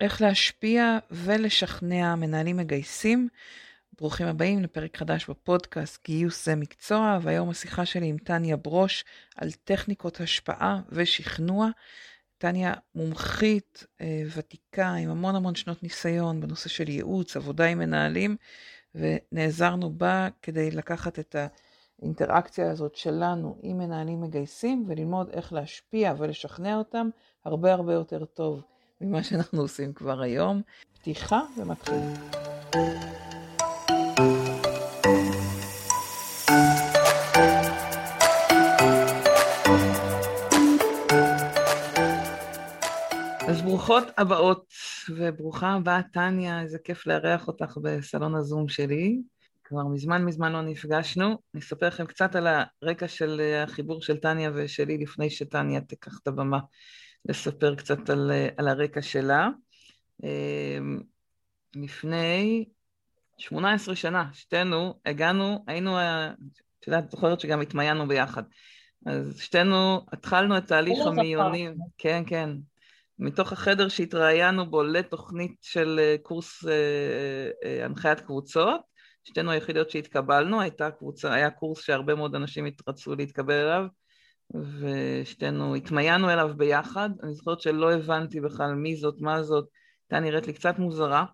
איך להשפיע ולשכנע מנהלים מגייסים. ברוכים הבאים לפרק חדש בפודקאסט גיוס זה מקצוע, והיום השיחה שלי עם טניה ברוש על טכניקות השפעה ושכנוע. טניה מומחית אה, ותיקה עם המון המון שנות ניסיון בנושא של ייעוץ, עבודה עם מנהלים, ונעזרנו בה כדי לקחת את האינטראקציה הזאת שלנו עם מנהלים מגייסים וללמוד איך להשפיע ולשכנע אותם הרבה הרבה יותר טוב ממה שאנחנו עושים כבר היום. פתיחה ומתחילים. אז ברוכות הבאות וברוכה הבאה טניה, איזה כיף לארח אותך בסלון הזום שלי. כבר מזמן מזמן לא נפגשנו. אני אספר לכם קצת על הרקע של החיבור של טניה ושלי לפני שטניה תיקח את הבמה לספר קצת על, על הרקע שלה. אמ, לפני 18 שנה, שתינו הגענו, היינו, את יודעת, זוכרת שגם התמיינו ביחד. אז שתינו התחלנו את תהליך המיונים, כן, כן, מתוך החדר שהתראיינו בו לתוכנית של אה, קורס אה, אה, הנחיית קבוצות, שתינו היחידות שהתקבלנו, הייתה קבוצה, היה קורס שהרבה מאוד אנשים רצו להתקבל אליו, ושתינו התמיינו אליו ביחד. אני זוכרת שלא הבנתי בכלל מי זאת, מה זאת, הייתה נראית לי קצת מוזרה,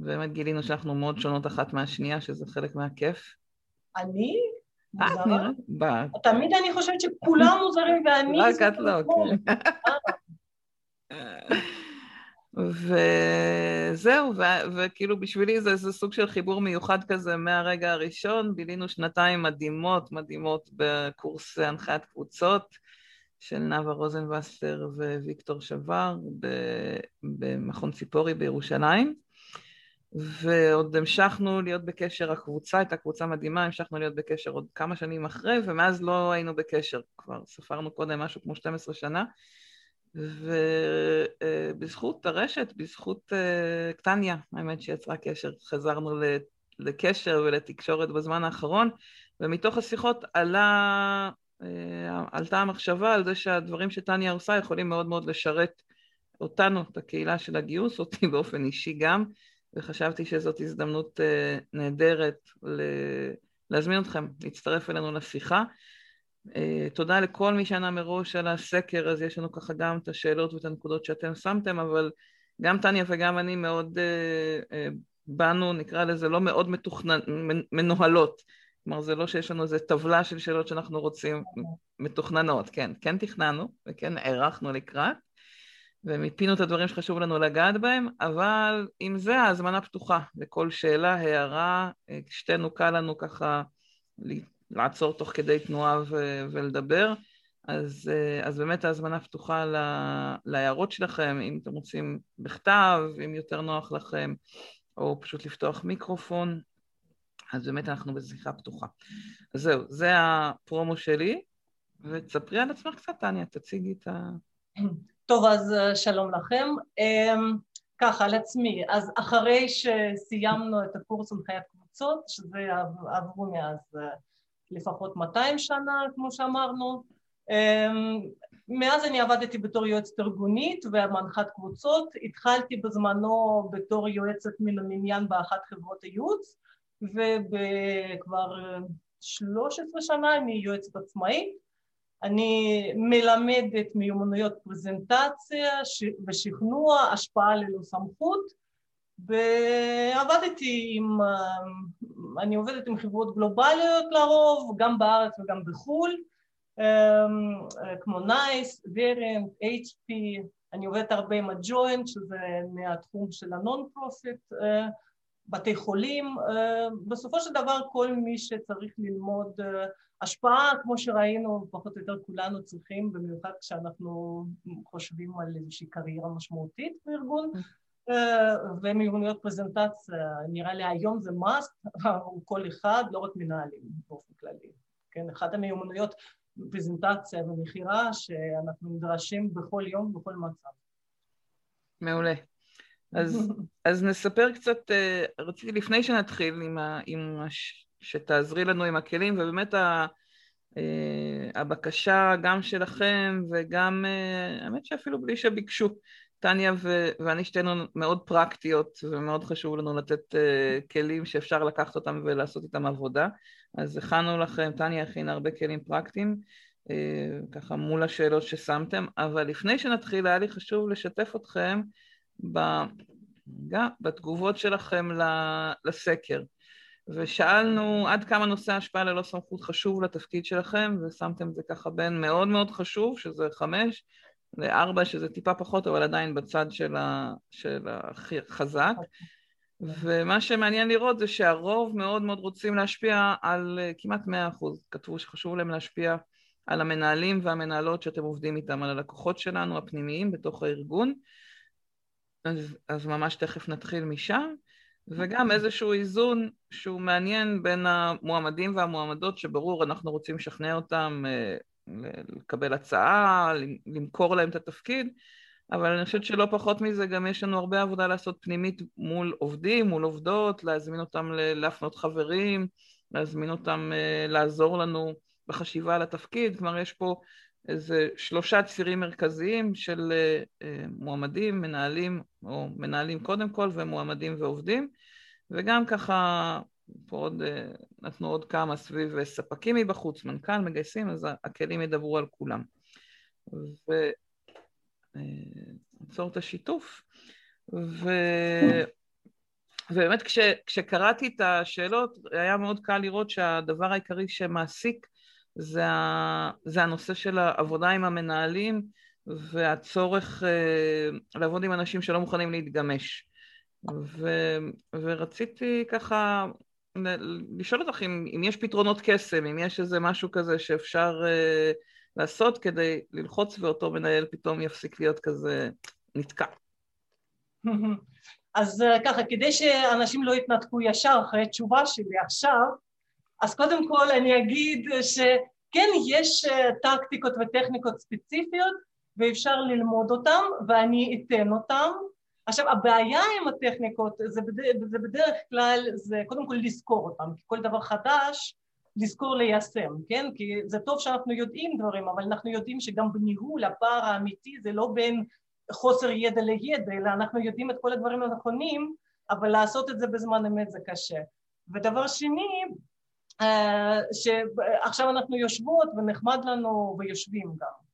ובאמת גילינו שאנחנו מאוד שונות אחת מהשנייה, שזה חלק מהכיף. אני? מוזרה? תמיד אני חושבת שכולם מוזרים ואני... רק את לא, כן. וזהו, ו- וכאילו בשבילי זה, זה סוג של חיבור מיוחד כזה מהרגע הראשון, בילינו שנתיים מדהימות מדהימות בקורס הנחיית קבוצות של נאוה רוזנבסטר וויקטור שבר במכון ציפורי בירושלים, ועוד המשכנו להיות בקשר, הקבוצה הייתה קבוצה מדהימה, המשכנו להיות בקשר עוד כמה שנים אחרי, ומאז לא היינו בקשר. כבר, ספרנו קודם משהו כמו 12 שנה. ובזכות הרשת, בזכות אה, קטניה, האמת שיצרה קשר, חזרנו לקשר ולתקשורת בזמן האחרון, ומתוך השיחות עלה, אה, עלתה המחשבה על זה שהדברים שטניה עושה יכולים מאוד מאוד לשרת אותנו, את הקהילה של הגיוס, אותי באופן אישי גם, וחשבתי שזאת הזדמנות אה, נהדרת להזמין אתכם להצטרף אלינו לשיחה. Uh, תודה לכל מי שענה מראש על הסקר, אז יש לנו ככה גם את השאלות ואת הנקודות שאתם שמתם, אבל גם טניה וגם אני מאוד uh, uh, באנו, נקרא לזה, לא מאוד מתוכנן, מנוהלות. כלומר, זה לא שיש לנו איזו טבלה של שאלות שאנחנו רוצים מתוכננות, כן, כן תכננו וכן הערכנו לקראת, ומיפינו את הדברים שחשוב לנו לגעת בהם, אבל עם זה ההזמנה פתוחה לכל שאלה, הערה, שתינו קל לנו ככה לעצור תוך כדי תנועה ו- ולדבר. אז, אה, אז באמת ההזמנה פתוחה להערות שלכם, אם אתם רוצים בכתב, אם יותר נוח לכם, או פשוט לפתוח מיקרופון, אז באמת אנחנו בשיחה פתוחה. אז זהו, זה הפרומו שלי, ותספרי על עצמך קצת, טניה, תציגי את ה... טוב, אז אה, שלום לכם. אמ, ככה, על עצמי, אז אחרי שסיימנו את הקורס הנחיית קבוצות, שזה עברו מאז אה, לפחות 200 שנה, כמו שאמרנו. אמ, מאז אני עבדתי בתור יועצת ארגונית ומנחת קבוצות, התחלתי בזמנו בתור יועצת מן המניין באחת חברות הייעוץ, וכבר 13 שנה אני יועצת עצמאית. אני מלמדת מיומנויות פרזנטציה ושכנוע, השפעה ללא סמכות, ועבדתי עם, אני עובדת עם חברות גלובליות לרוב, גם בארץ וגם בחו"ל, כמו נייס, ורינט, HP, אני עובדת הרבה עם הג'וינט, שזה מהתחום של ה non-profit, בתי חולים, בסופו של דבר כל מי שצריך ללמוד השפעה, כמו שראינו, פחות או יותר כולנו צריכים, במיוחד כשאנחנו חושבים על איזושהי קריירה משמעותית בארגון, ומיומנויות פרזנטציה, נראה לי היום זה must כל אחד, לא רק מנהלים באופן כללי. כן, אחת המיומנויות פרזנטציה ומכירה שאנחנו נדרשים בכל יום, בכל מצב. מעולה. אז, אז נספר קצת, אה, רציתי לפני שנתחיל עם, ה, עם הש, שתעזרי לנו עם הכלים, ובאמת ה, אה, הבקשה גם שלכם וגם, אה, האמת שאפילו בלי שביקשו, טניה ו- ואני שתינו מאוד פרקטיות ומאוד חשוב לנו לתת uh, כלים שאפשר לקחת אותם ולעשות איתם עבודה. אז הכנו לכם, טניה הכינה הרבה כלים פרקטיים uh, ככה מול השאלות ששמתם אבל לפני שנתחיל היה לי חשוב לשתף אתכם ב- בתגובות שלכם לסקר. ושאלנו עד כמה נושא ההשפעה ללא סמכות חשוב לתפקיד שלכם? ושמתם את זה ככה בין מאוד מאוד חשוב שזה חמש לארבע שזה טיפה פחות אבל עדיין בצד של, ה, של החזק. ומה שמעניין לראות זה שהרוב מאוד מאוד רוצים להשפיע על כמעט מאה אחוז. כתבו שחשוב להם להשפיע על המנהלים והמנהלות שאתם עובדים איתם, על הלקוחות שלנו הפנימיים בתוך הארגון. אז, אז ממש תכף נתחיל משם. וגם איזשהו איזון שהוא מעניין בין המועמדים והמועמדות שברור אנחנו רוצים לשכנע אותם אה, לקבל הצעה, למכור להם את התפקיד, אבל אני חושבת שלא פחות מזה גם יש לנו הרבה עבודה לעשות פנימית מול עובדים, מול עובדות, להזמין אותם להפנות חברים, להזמין אותם אה, לעזור לנו בחשיבה על התפקיד, כלומר יש פה איזה שלושה צירים מרכזיים של אה, אה, מועמדים, מנהלים, או מנהלים קודם כל, ומועמדים ועובדים, וגם ככה פה עוד, אה, נתנו עוד כמה סביב ספקים מבחוץ, מנכ"ל, מגייסים, אז הכלים ידברו על כולם. ונעצור את השיתוף. ו... ובאמת כש, כשקראתי את השאלות היה מאוד קל לראות שהדבר העיקרי שמעסיק זה, ה, זה הנושא של העבודה עם המנהלים והצורך לעבוד עם אנשים שלא מוכנים להתגמש. ו, ורציתי ככה לשאול אותך אם, אם יש פתרונות קסם, אם יש איזה משהו כזה שאפשר uh, לעשות כדי ללחוץ ואותו מנהל פתאום יפסיק להיות כזה נתקע. אז ככה, כדי שאנשים לא יתנתקו ישר אחרי תשובה שלי עכשיו, אז קודם כל אני אגיד שכן יש אה, טקטיקות וטכניקות ספציפיות ואפשר ללמוד אותן ואני אתן אותן. עכשיו הבעיה עם הטכניקות זה, בדרך, זה בדרך כלל זה קודם כל לזכור אותן, כי כל דבר חדש לזכור ליישם, כן? כי זה טוב שאנחנו יודעים דברים, אבל אנחנו יודעים שגם בניהול הפער האמיתי זה לא בין חוסר ידע לידע, אלא אנחנו יודעים את כל הדברים הנכונים, אבל לעשות את זה בזמן אמת זה קשה. ודבר שני, אה, שעכשיו אנחנו יושבות ונחמד לנו ויושבים גם,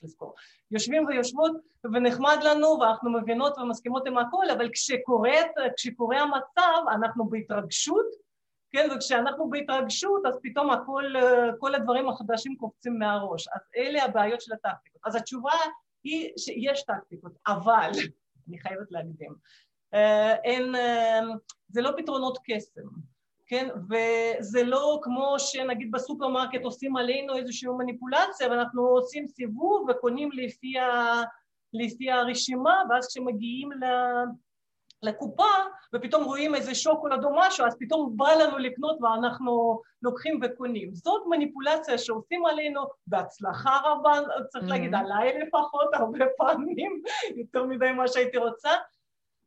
צריך לזכור, יושבים ויושבות ונחמד לנו ואנחנו מבינות ומסכימות עם הכל, אבל כשקורה, כשקורה המצב אנחנו בהתרגשות, כן, וכשאנחנו בהתרגשות אז פתאום הכל, כל הדברים החדשים קופצים מהראש, אז אלה הבעיות של הטקטיקות. אז התשובה היא שיש טקטיקות, אבל, אני חייבת להקדים, אה, אין, אה, זה לא פתרונות קסם. כן, וזה לא כמו שנגיד בסופרמרקט עושים עלינו איזושהי מניפולציה ואנחנו עושים סיבוב וקונים לפי, ה, לפי הרשימה ואז כשמגיעים ל, לקופה ופתאום רואים איזה שוקולד או משהו אז פתאום בא לנו לקנות ואנחנו לוקחים וקונים. זאת מניפולציה שעושים עלינו בהצלחה רבה, צריך mm-hmm. להגיד עליי לפחות הרבה פעמים, יותר מדי מה שהייתי רוצה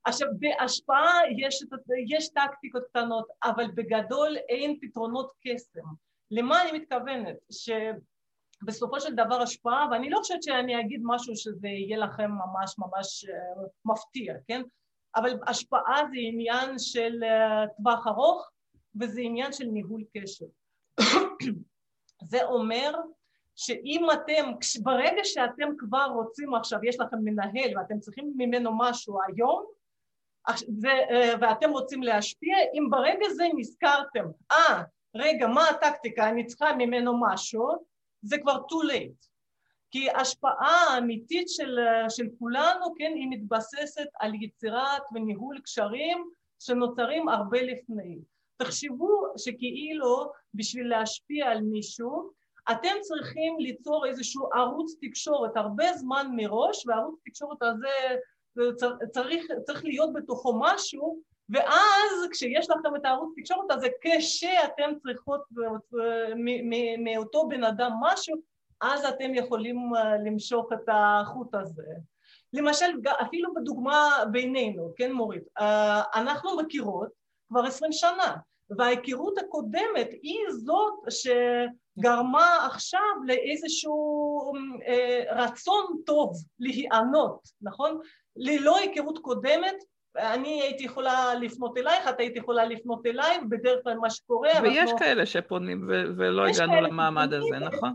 עכשיו בהשפעה יש, יש טקטיקות קטנות אבל בגדול אין פתרונות קסם. למה אני מתכוונת? שבסופו של דבר השפעה ואני לא חושבת שאני אגיד משהו שזה יהיה לכם ממש ממש uh, מפתיע כן? אבל השפעה זה עניין של uh, טווח ארוך וזה עניין של ניהול קשר. זה אומר שאם אתם, ברגע שאתם כבר רוצים עכשיו, יש לכם מנהל ואתם צריכים ממנו משהו היום, אה, ואתם רוצים להשפיע, אם ברגע זה נזכרתם, אה, ah, רגע, מה הטקטיקה, אני צריכה ממנו משהו, זה כבר too late. כי השפעה האמיתית של, של כולנו, כן, היא מתבססת על יצירת וניהול קשרים שנוצרים הרבה לפני. תחשבו שכאילו בשביל להשפיע על מישהו, אתם צריכים ליצור איזשהו ערוץ תקשורת הרבה זמן מראש, והערוץ תקשורת הזה צריך, צריך להיות בתוכו משהו, ואז כשיש לכם את הערוץ תקשורת הזה, כשאתם צריכות מאותו בן אדם משהו, אז אתם יכולים אה, למשוך את החוט הזה. למשל, אפילו בדוגמה בינינו, כן מורית, אה, אנחנו מכירות כבר עשרים שנה, וההיכרות הקודמת היא זאת שגרמה עכשיו לאיזשהו אה, רצון טוב להיענות, נכון? ללא היכרות קודמת אני הייתי יכולה לפנות אלייך, את היית יכולה לפנות אליי, בדרך כלל מה שקורה... ויש אנחנו... כאלה שפונים ו- ולא הגענו למעמד הזה, נכון?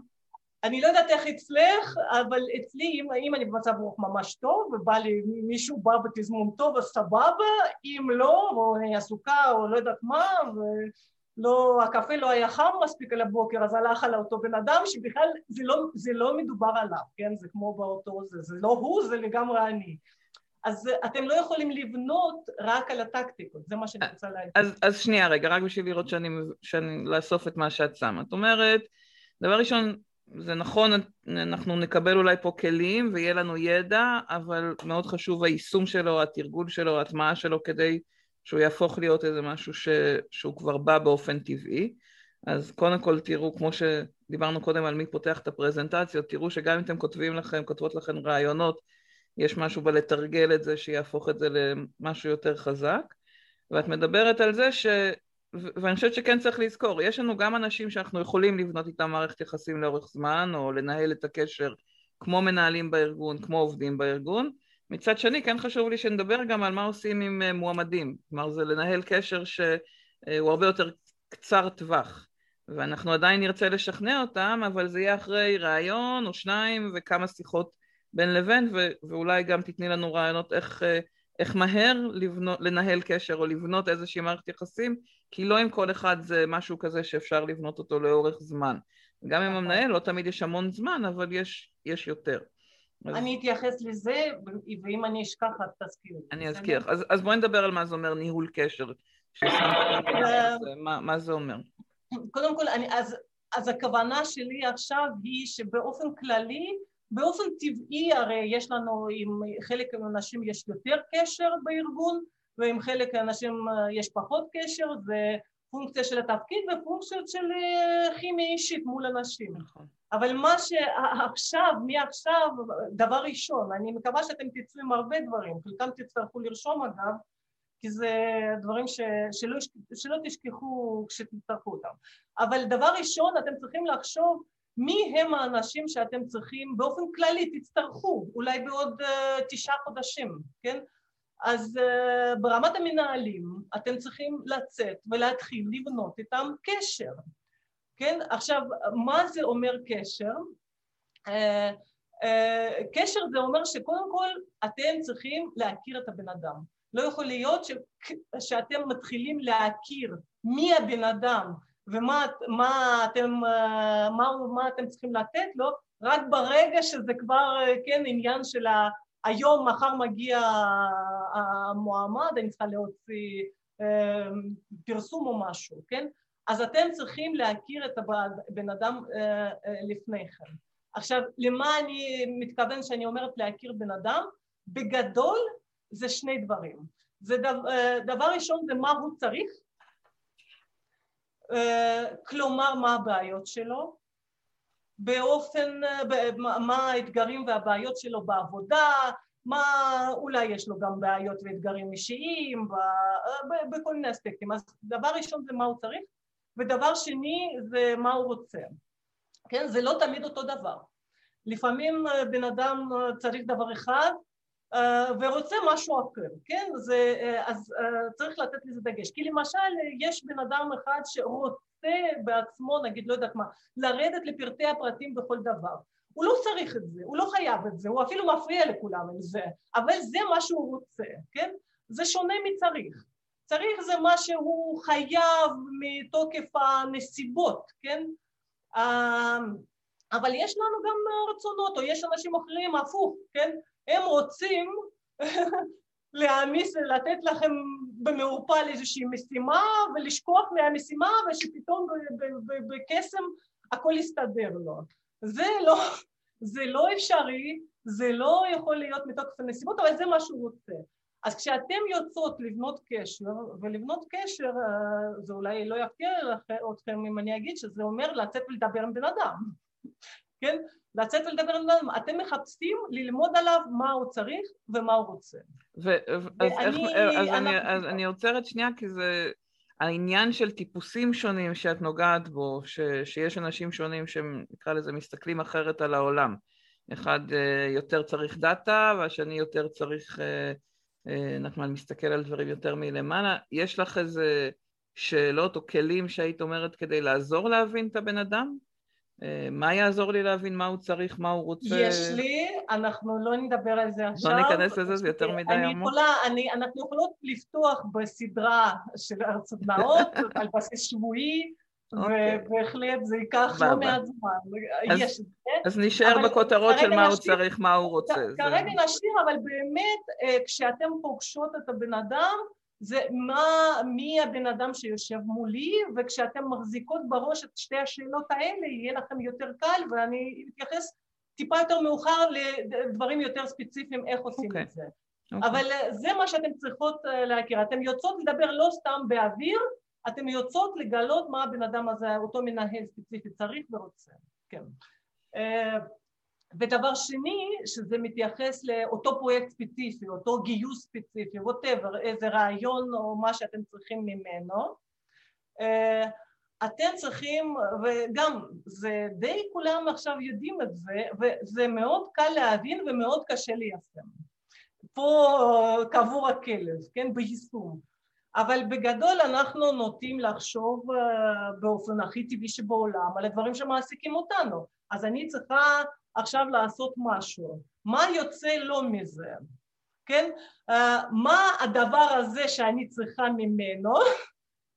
אני לא יודעת איך אצלך, אבל אצלי, אם, אם אני במצב רוח ממש טוב, ובא לי, מישהו בא בתזמון טוב, אז סבבה, אם לא, או אני עסוקה, או לא יודעת מה, ולא, הקפה לא היה חם מספיק על הבוקר, אז הלך על אותו בן אדם, שבכלל זה לא, זה לא מדובר עליו, כן? זה כמו באותו זה, זה לא הוא, זה לגמרי אני. אז אתם לא יכולים לבנות רק על הטקטיקות, זה מה שאני רוצה להגיד. אז, אז שנייה רגע, רק בשביל לראות שאני, שאני, לאסוף את מה שאת שמה. את אומרת, דבר ראשון, זה נכון, אנחנו נקבל אולי פה כלים ויהיה לנו ידע, אבל מאוד חשוב היישום שלו, התרגול שלו, ההטמעה שלו, כדי שהוא יהפוך להיות איזה משהו ש, שהוא כבר בא באופן טבעי. אז קודם כל תראו, כמו שדיברנו קודם על מי פותח את הפרזנטציות, תראו שגם אם אתם כותבים לכם, כותבות לכם רעיונות, יש משהו בלתרגל את זה שיהפוך את זה למשהו יותר חזק. ואת מדברת על זה ש... ואני חושבת שכן צריך לזכור, יש לנו גם אנשים שאנחנו יכולים לבנות איתם מערכת יחסים לאורך זמן, או לנהל את הקשר כמו מנהלים בארגון, כמו עובדים בארגון. מצד שני, כן חשוב לי שנדבר גם על מה עושים עם אה, מועמדים. כלומר, זה לנהל קשר שהוא הרבה יותר קצר טווח. ואנחנו עדיין נרצה לשכנע אותם, אבל זה יהיה אחרי ראיון או שניים וכמה שיחות בין לבין, ו- ואולי גם תתני לנו רעיונות איך, אה, איך מהר לבנות, לנהל קשר או לבנות איזושהי מערכת יחסים, כי לא עם כל אחד זה משהו כזה שאפשר לבנות אותו לאורך זמן. גם עם נכון. המנהל לא תמיד יש המון זמן, אבל יש, יש יותר. אז... אני אתייחס לזה, ואם אני אשכח את תזכירי. אני אזכיר. אז, אז בואי נדבר על מה זה אומר ניהול קשר. אה, מה, מה זה אומר? קודם כל, אני, אז, אז הכוונה שלי עכשיו היא שבאופן כללי באופן טבעי הרי יש לנו, עם חלק מהאנשים יש יותר קשר בארגון ועם חלק מהאנשים אה, יש פחות קשר, זה פונקציה של התפקיד ופונקציות של אה, כימיה אישית מול אנשים. נכון. אבל מה שעכשיו, מעכשיו, דבר ראשון, אני מקווה שאתם תצאו עם הרבה דברים, חלקם תצטרכו לרשום אגב, כי זה דברים ש, שלא, שלא תשכחו כשתצטרכו אותם. אבל דבר ראשון, אתם צריכים לחשוב מי הם האנשים שאתם צריכים, באופן כללי תצטרכו, אולי בעוד uh, תשעה חודשים, כן? אז uh, ברמת המנהלים אתם צריכים לצאת ולהתחיל לבנות איתם קשר, כן? עכשיו, מה זה אומר קשר? Uh, קשר זה אומר שקודם כל אתם צריכים להכיר את הבן אדם. לא יכול להיות ש, שאתם מתחילים להכיר מי הבן אדם ומה מה אתם, מה, מה אתם צריכים לתת לו, רק ברגע שזה כבר, כן, עניין של היום, מחר מגיע המועמד, אני צריכה להוציא אה, פרסום או משהו, כן? אז אתם צריכים להכיר את הבן אדם אה, אה, לפני כן. עכשיו, למה אני מתכוון שאני אומרת להכיר בן אדם? בגדול זה שני דברים. זה דבר, דבר ראשון זה מה הוא צריך אה, כלומר מה הבעיות שלו, באופן, מה האתגרים והבעיות שלו בעבודה, מה אולי יש לו גם בעיות ואתגרים אישיים בכל מיני אספקטים. אז דבר ראשון זה מה הוא צריך, ודבר שני זה מה הוא רוצה. כן? זה לא תמיד אותו דבר. לפעמים בן אדם צריך דבר אחד אה, ורוצה משהו אחר, כן? זה, אה, אז אה, צריך לתת לזה דגש. כי למשל יש בן אדם אחד שרוצה בעצמו, נגיד, לא יודעת מה, לרדת לפרטי הפרטים בכל דבר. הוא לא צריך את זה, הוא לא חייב את זה, הוא אפילו מפריע לכולם עם זה, אבל זה מה שהוא רוצה, כן? זה שונה מצריך. צריך זה מה שהוא חייב מתוקף הנסיבות, כן? אבל יש לנו גם רצונות, או יש אנשים אחרים הפוך, כן? הם רוצים להעמיס, לתת לכם במעורפל איזושהי משימה ולשכוח מהמשימה ושפתאום בקסם הכל יסתדר לו. זה לא, זה לא אפשרי, זה לא יכול להיות מתוקף הנסיבות, אבל זה מה שהוא רוצה. אז כשאתם יוצאות לבנות קשר, ולבנות קשר אה, זה אולי לא יפתיע אתכם אם אני אגיד שזה אומר לצאת ולדבר עם בן אדם, כן? לצאת ולדבר עם אדם, אתם מחפשים ללמוד עליו מה הוא צריך ומה הוא רוצה. ו- אז, איך, אז, אני, אז אני עוצרת שנייה כי זה העניין של טיפוסים שונים שאת נוגעת בו, ש, שיש אנשים שונים שנקרא לזה מסתכלים אחרת על העולם. אחד יותר צריך דאטה והשני יותר צריך, נחמן מסתכל על דברים יותר מלמעלה. יש לך איזה שאלות או כלים שהיית אומרת כדי לעזור להבין את הבן אדם? אה, מה יעזור לי להבין מה הוא צריך, מה הוא רוצה? יש לי, אנחנו לא נדבר על זה עכשיו. לא ניכנס לזה, זה יותר מדי עמוק. יכולה, אני, אנחנו יכולות לפתוח בסדרה של סדנאות על בסיס שבועי, אוקיי. ובהחלט זה ייקח לא מעט זמן. אז נשאר בכותרות של מה הוא צריך, מה הוא רוצה. כרגע נשאיר, אבל באמת, אה, כשאתם פוגשות את הבן אדם, זה מה, מי הבן אדם שיושב מולי, וכשאתם מחזיקות בראש את שתי השאלות האלה, יהיה לכם יותר קל, ואני אתייחס טיפה יותר מאוחר לדברים יותר ספציפיים איך עושים okay. אוקיי. את זה. Okay. אוקיי. אבל אה, זה מה שאתן צריכות אה, להכיר. אתן יוצאות לדבר לא סתם באוויר, אתן יוצאות לגלות מה הבן אדם הזה, אותו מנהל ספציפי צריך ורוצה. כן. ודבר שני, שזה מתייחס לאותו פרויקט ספציפי, אותו גיוס ספציפי, ווטאבר, איזה רעיון או מה שאתם צריכים ממנו, אה, אתם צריכים, וגם זה די כולם עכשיו יודעים את זה, וזה מאוד קל להבין ומאוד קשה ליישם. פה קבור הכלב, כן, ביישום. אבל בגדול אנחנו נוטים לחשוב אה, באופן הכי טבעי שבעולם על הדברים שמעסיקים אותנו. אז אני צריכה עכשיו לעשות משהו, מה יוצא לו מזה, כן? Uh, מה הדבר הזה שאני צריכה ממנו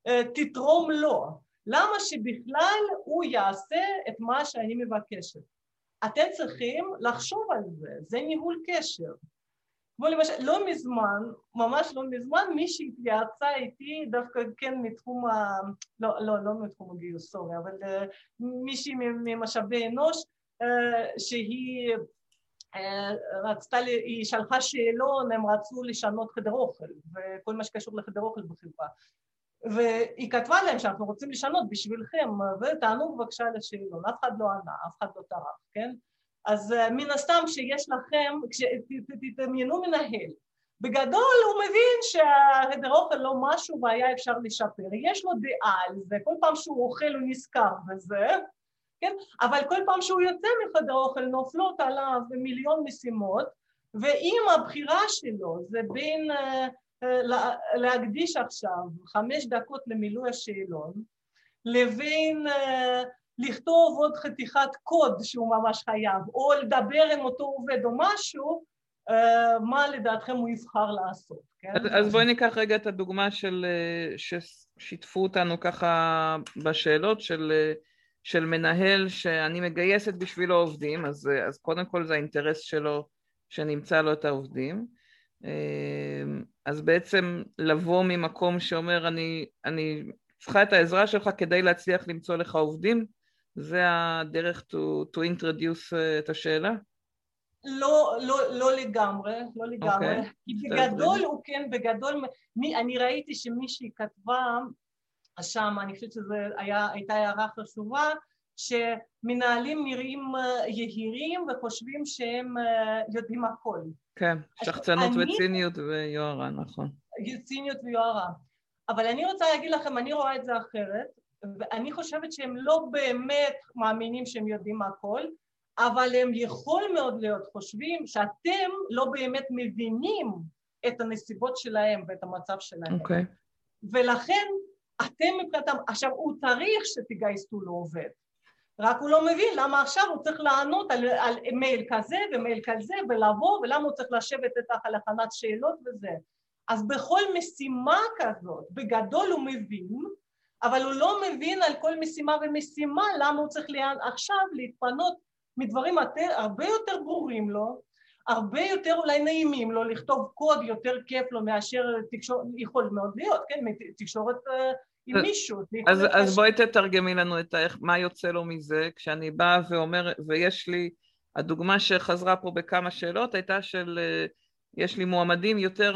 uh, תתרום לו, למה שבכלל הוא יעשה את מה שאני מבקשת. אתם צריכים לחשוב על זה, זה ניהול קשר. כמו למשל, לא מזמן, ממש לא מזמן, מישהי התייעצה איתי דווקא כן מתחום ה... לא, לא, לא מתחום הגיוס, סורי, אבל uh, מישהי ממשאבי אנוש אה, שהיא אה, רצתה, היא שלחה שאלון, הם רצו לשנות חדר אוכל וכל מה שקשור לחדר אוכל בחברה. והיא כתבה להם שאנחנו רוצים לשנות בשבילכם ותענו בבקשה לשאלון, אף אחד לא ענה, אף אחד לא טרח, כן? אז אה, מן הסתם שיש לכם, תדמיינו מנהל, בגדול הוא מבין שהחדר אוכל לא משהו והיה אפשר לשפר, יש לו דעה על זה, כל פעם שהוא אוכל הוא נזכר בזה כן? אבל כל פעם שהוא יוצא מחדר אוכל נופלות עליו מיליון משימות ואם הבחירה שלו זה בין uh, uh, להקדיש עכשיו חמש דקות למילוי השאלון לבין uh, לכתוב עוד חתיכת קוד שהוא ממש חייב או לדבר עם אותו עובד או משהו מה לדעתכם הוא יבחר לעשות, כן? אז, אז בואי ניקח רגע את הדוגמה של, ששיתפו אותנו ככה בשאלות של של מנהל שאני מגייסת בשבילו עובדים, אז, אז קודם כל זה האינטרס שלו שנמצא לו את העובדים. אמ, אז בעצם לבוא ממקום שאומר אני, אני צריכה את העזרה שלך כדי להצליח למצוא לך עובדים, זה הדרך to, to introduce אה, את השאלה? לא, לא, לא לגמרי, לא לגמרי, okay. אוקיי. כי בגדול הוא כן, בגדול, מי, אני ראיתי שמישהי כתבה שם אני חושבת שזו הייתה הערה חשובה שמנהלים נראים אה, יהירים וחושבים שהם אה, יודעים הכל. כן, שחצנות אני... וציניות ויוהרה, נכון. ציניות ויוהרה. אבל אני רוצה להגיד לכם, אני רואה את זה אחרת, ואני חושבת שהם לא באמת מאמינים שהם יודעים הכל, אבל הם יכול מאוד להיות חושבים שאתם לא באמת מבינים את הנסיבות שלהם ואת המצב שלהם. אוקיי. Okay. ולכן אתם מבחינתם, עכשיו הוא צריך שתגייסו לו עובד, רק הוא לא מבין למה עכשיו הוא צריך לענות על, על מייל כזה ומייל כזה ולבוא ולמה הוא צריך לשבת איתך על הכנת שאלות וזה. אז בכל משימה כזאת, בגדול הוא מבין, אבל הוא לא מבין על כל משימה ומשימה למה הוא צריך לאן, עכשיו להתפנות מדברים הרבה יותר ברורים לו, הרבה יותר אולי נעימים לו, לכתוב קוד יותר כיף לו מאשר תקשורת, יכול מאוד להיות, כן, תקשורת אה, עם מישהו. אז, אז בואי תתרגמי לנו את איך, מה יוצא לו מזה, כשאני באה ואומרת, ויש לי, הדוגמה שחזרה פה בכמה שאלות הייתה של אה, יש לי מועמדים יותר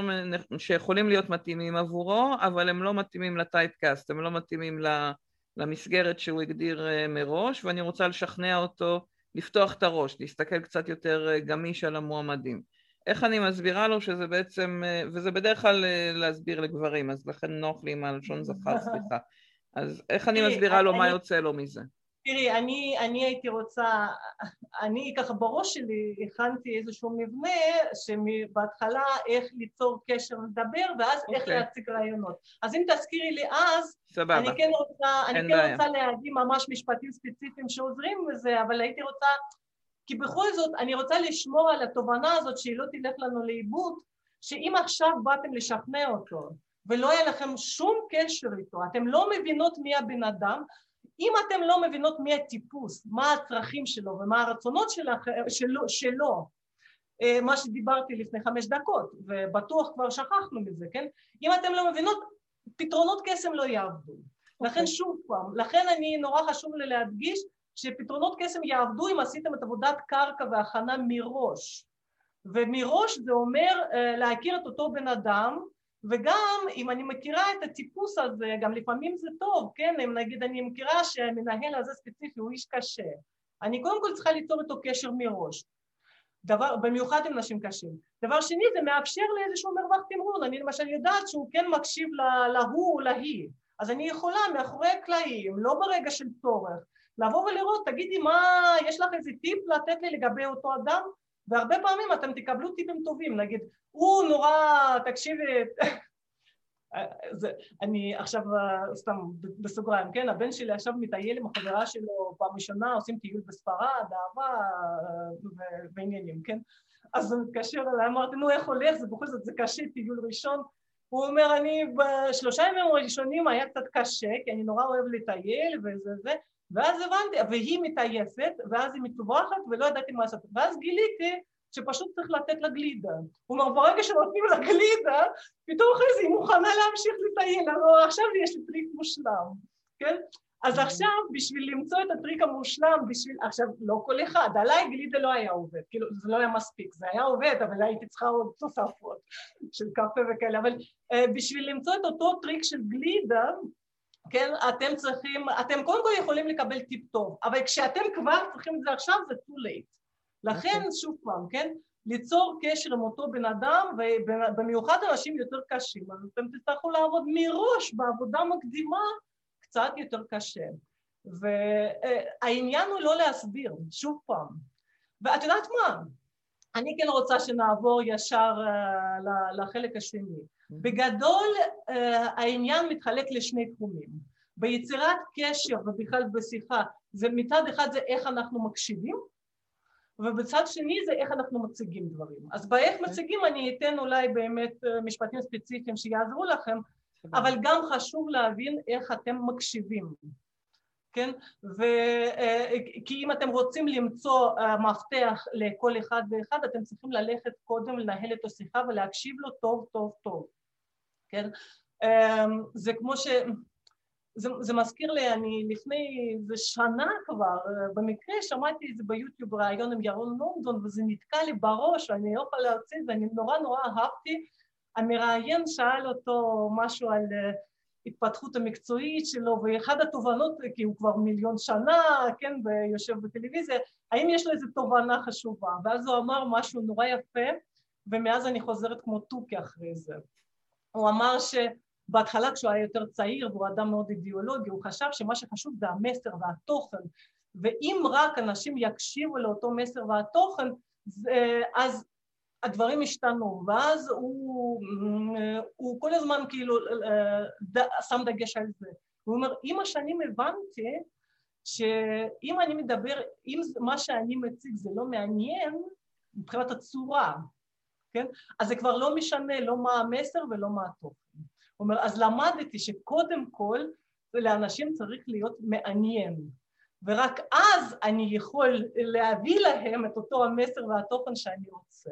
שיכולים להיות מתאימים עבורו, אבל הם לא מתאימים לטייפקאסט, הם לא מתאימים למסגרת שהוא הגדיר אה, מראש, ואני רוצה לשכנע אותו לפתוח את הראש, להסתכל קצת יותר אה, גמיש על המועמדים. איך אני מסבירה לו שזה בעצם, אה, וזה בדרך כלל אה, להסביר לגברים, אז לכן נוח לי עם הלשון זכר, סליחה. אז איך אני מסבירה לו מה יוצא לו מזה? תראי, אני, אני הייתי רוצה, אני ככה בראש שלי הכנתי איזשהו מבנה שבהתחלה איך ליצור קשר לדבר ואז okay. איך אוקיי. להציג רעיונות. אז אם תזכירי לי אז, סבבה. אני כן רוצה, אני כן רוצה להגיד ממש משפטים ספציפיים שעוזרים בזה, אבל הייתי רוצה, כי בכל זאת אני רוצה לשמור על התובנה הזאת שהיא לא תלך לנו לאיבוד, שאם עכשיו באתם לשכנע אותו ולא היה לכם שום קשר איתו, אתם לא מבינות מי הבן אדם, אם אתם לא מבינות מי הטיפוס, מה הצרכים שלו ומה הרצונות שלך, שלו, שלו, אה, מה שדיברתי לפני חמש דקות, ובטוח כבר שכחנו מזה, כן? אם אתם לא מבינות, פתרונות קסם לא יעבדו. Okay. לכן אוקיי. שוב פעם, לכן אני נורא חשוב לי להדגיש שפתרונות קסם יעבדו אם עשיתם את עבודת קרקע והכנה מראש. ומראש זה אומר אה, להכיר את אותו בן אדם וגם אם אני מכירה את הטיפוס הזה, גם לפעמים זה טוב, כן? אם נגיד אני מכירה שהמנהל הזה ספציפי הוא איש קשה, אני קודם כל צריכה ליצור איתו קשר מראש, דבר, במיוחד עם נשים קשים. דבר שני, זה מאפשר לי איזשהו מרווח תמרון, אני למשל יודעת שהוא כן מקשיב להוא או להיא, אז אני יכולה מאחורי הקלעים, לא ברגע של צורך, לבוא ולראות, תגידי מה, יש לך איזה טיפ לתת לי לגבי אותו אדם? והרבה פעמים אתם תקבלו טיפים טובים, נגיד, הוא נורא, תקשיבי, זה, אני עכשיו סתם בסוגריים, כן, הבן שלי עכשיו מטייל עם החברה שלו פעם ראשונה, עושים טיול בספרד, אהבה ועניינים, כן, אז הוא מתקשר אליי, אמרתי, נו איך הולך, זה בכל זאת, זה קשה, טיול ראשון, הוא אומר, אני בשלושה ימים הראשונים היה קצת קשה, כי אני נורא אוהב לטייל וזה זה, ואז הבנתי, והיא מתעייפת, ואז היא מתווכחת ולא ידעתי מה לעשות, ואז גיליתי שפשוט צריך לתת לה גלידה. אומר, ברגע שנותנים לה גלידה, פתאום אחרי זה היא מוכנה להמשיך לטייל, אבל עכשיו יש לי טריק מושלם, כן? אז עכשיו בשביל למצוא את הטריק המושלם, בשביל, עכשיו לא כל אחד, עליי גלידה לא היה עובד, כאילו זה לא היה מספיק, זה היה עובד אבל הייתי צריכה עוד תוספות של קפה וכאלה, אבל uh, בשביל למצוא את אותו טריק של גלידה כן, אתם צריכים, אתם קודם כל יכולים לקבל טיפ טוב, אבל כשאתם כבר צריכים את זה עכשיו זה too late. לכן, okay. אוקיי. שוב פעם, כן, ליצור קשר עם אותו בן אדם, ובמיוחד אנשים יותר קשים, אז אתם תצטרכו לעבוד מראש בעבודה מקדימה קצת יותר קשה. והעניין הוא לא להסביר, שוב פעם. ואת יודעת מה? אני כן רוצה שנעבור ישר uh, לחלק השני. בגדול אה, העניין מתחלק לשני תחומים. ביצירת קשר ובכלל בשיחה, זה מצד אחד זה איך אנחנו מקשיבים, ובצד שני זה איך אנחנו מציגים דברים. אז באיך אוקיי. מציגים אני אתן אולי באמת אה, משפטים ספציפיים שיעזרו לכם, אבל גם חשוב להבין איך אתם מקשיבים. כן? ו... אה, כי אם אתם רוצים למצוא מפתח לכל אחד ואחד, אתם צריכים ללכת קודם לנהל את השיחה ולהקשיב לו טוב טוב טוב. כן? אמ, זה כמו ש... זה, זה מזכיר לי, אני לפני איזה שנה כבר, במקרה שמעתי את זה ביוטיוב ראיון עם ירון לונדון וזה נתקע לי בראש ואני לא יכולה להוציא את זה, אני נורא נורא אהבתי. המראיין שאל אותו משהו על אה, התפתחות המקצועית שלו ואחד התובנות, כי הוא כבר מיליון שנה, כן, ויושב בטלוויזיה, האם יש לו איזו תובנה חשובה? ואז הוא אמר משהו נורא יפה ומאז אני חוזרת כמו תוכי אחרי זה. הוא אמר שבהתחלה כשהוא היה יותר צעיר והוא אדם מאוד אידיאולוגי, הוא חשב שמה שחשוב זה המסר והתוכן, ואם רק אנשים יקשיבו לאותו מסר והתוכן, אז הדברים השתנו, ואז הוא, הוא כל הזמן כאילו שם דגש על זה. הוא אומר, עם השנים הבנתי שאם אני מדבר, אם מה שאני מציג זה לא מעניין, מבחינת הצורה, כן? אז זה כבר לא משנה לא מה המסר ולא מה התוכן. הוא אומר, אז למדתי שקודם כל לאנשים צריך להיות מעניין, ורק אז אני יכול להביא להם את אותו המסר והתוכן שאני רוצה.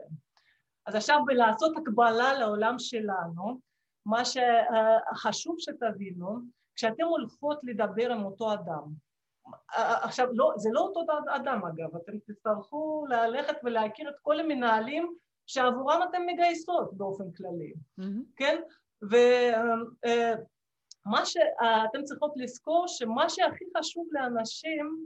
אז עכשיו בלעשות הקבלה לעולם שלנו, מה שחשוב שתבינו, כשאתם הולכות לדבר עם אותו אדם, עכשיו לא, זה לא אותו אדם אגב, אתם תצטרכו ללכת ולהכיר את כל המנהלים שעבורם אתן מגייסות באופן כללי, mm-hmm. כן? ומה אה, שאתם צריכות לזכור שמה שהכי חשוב לאנשים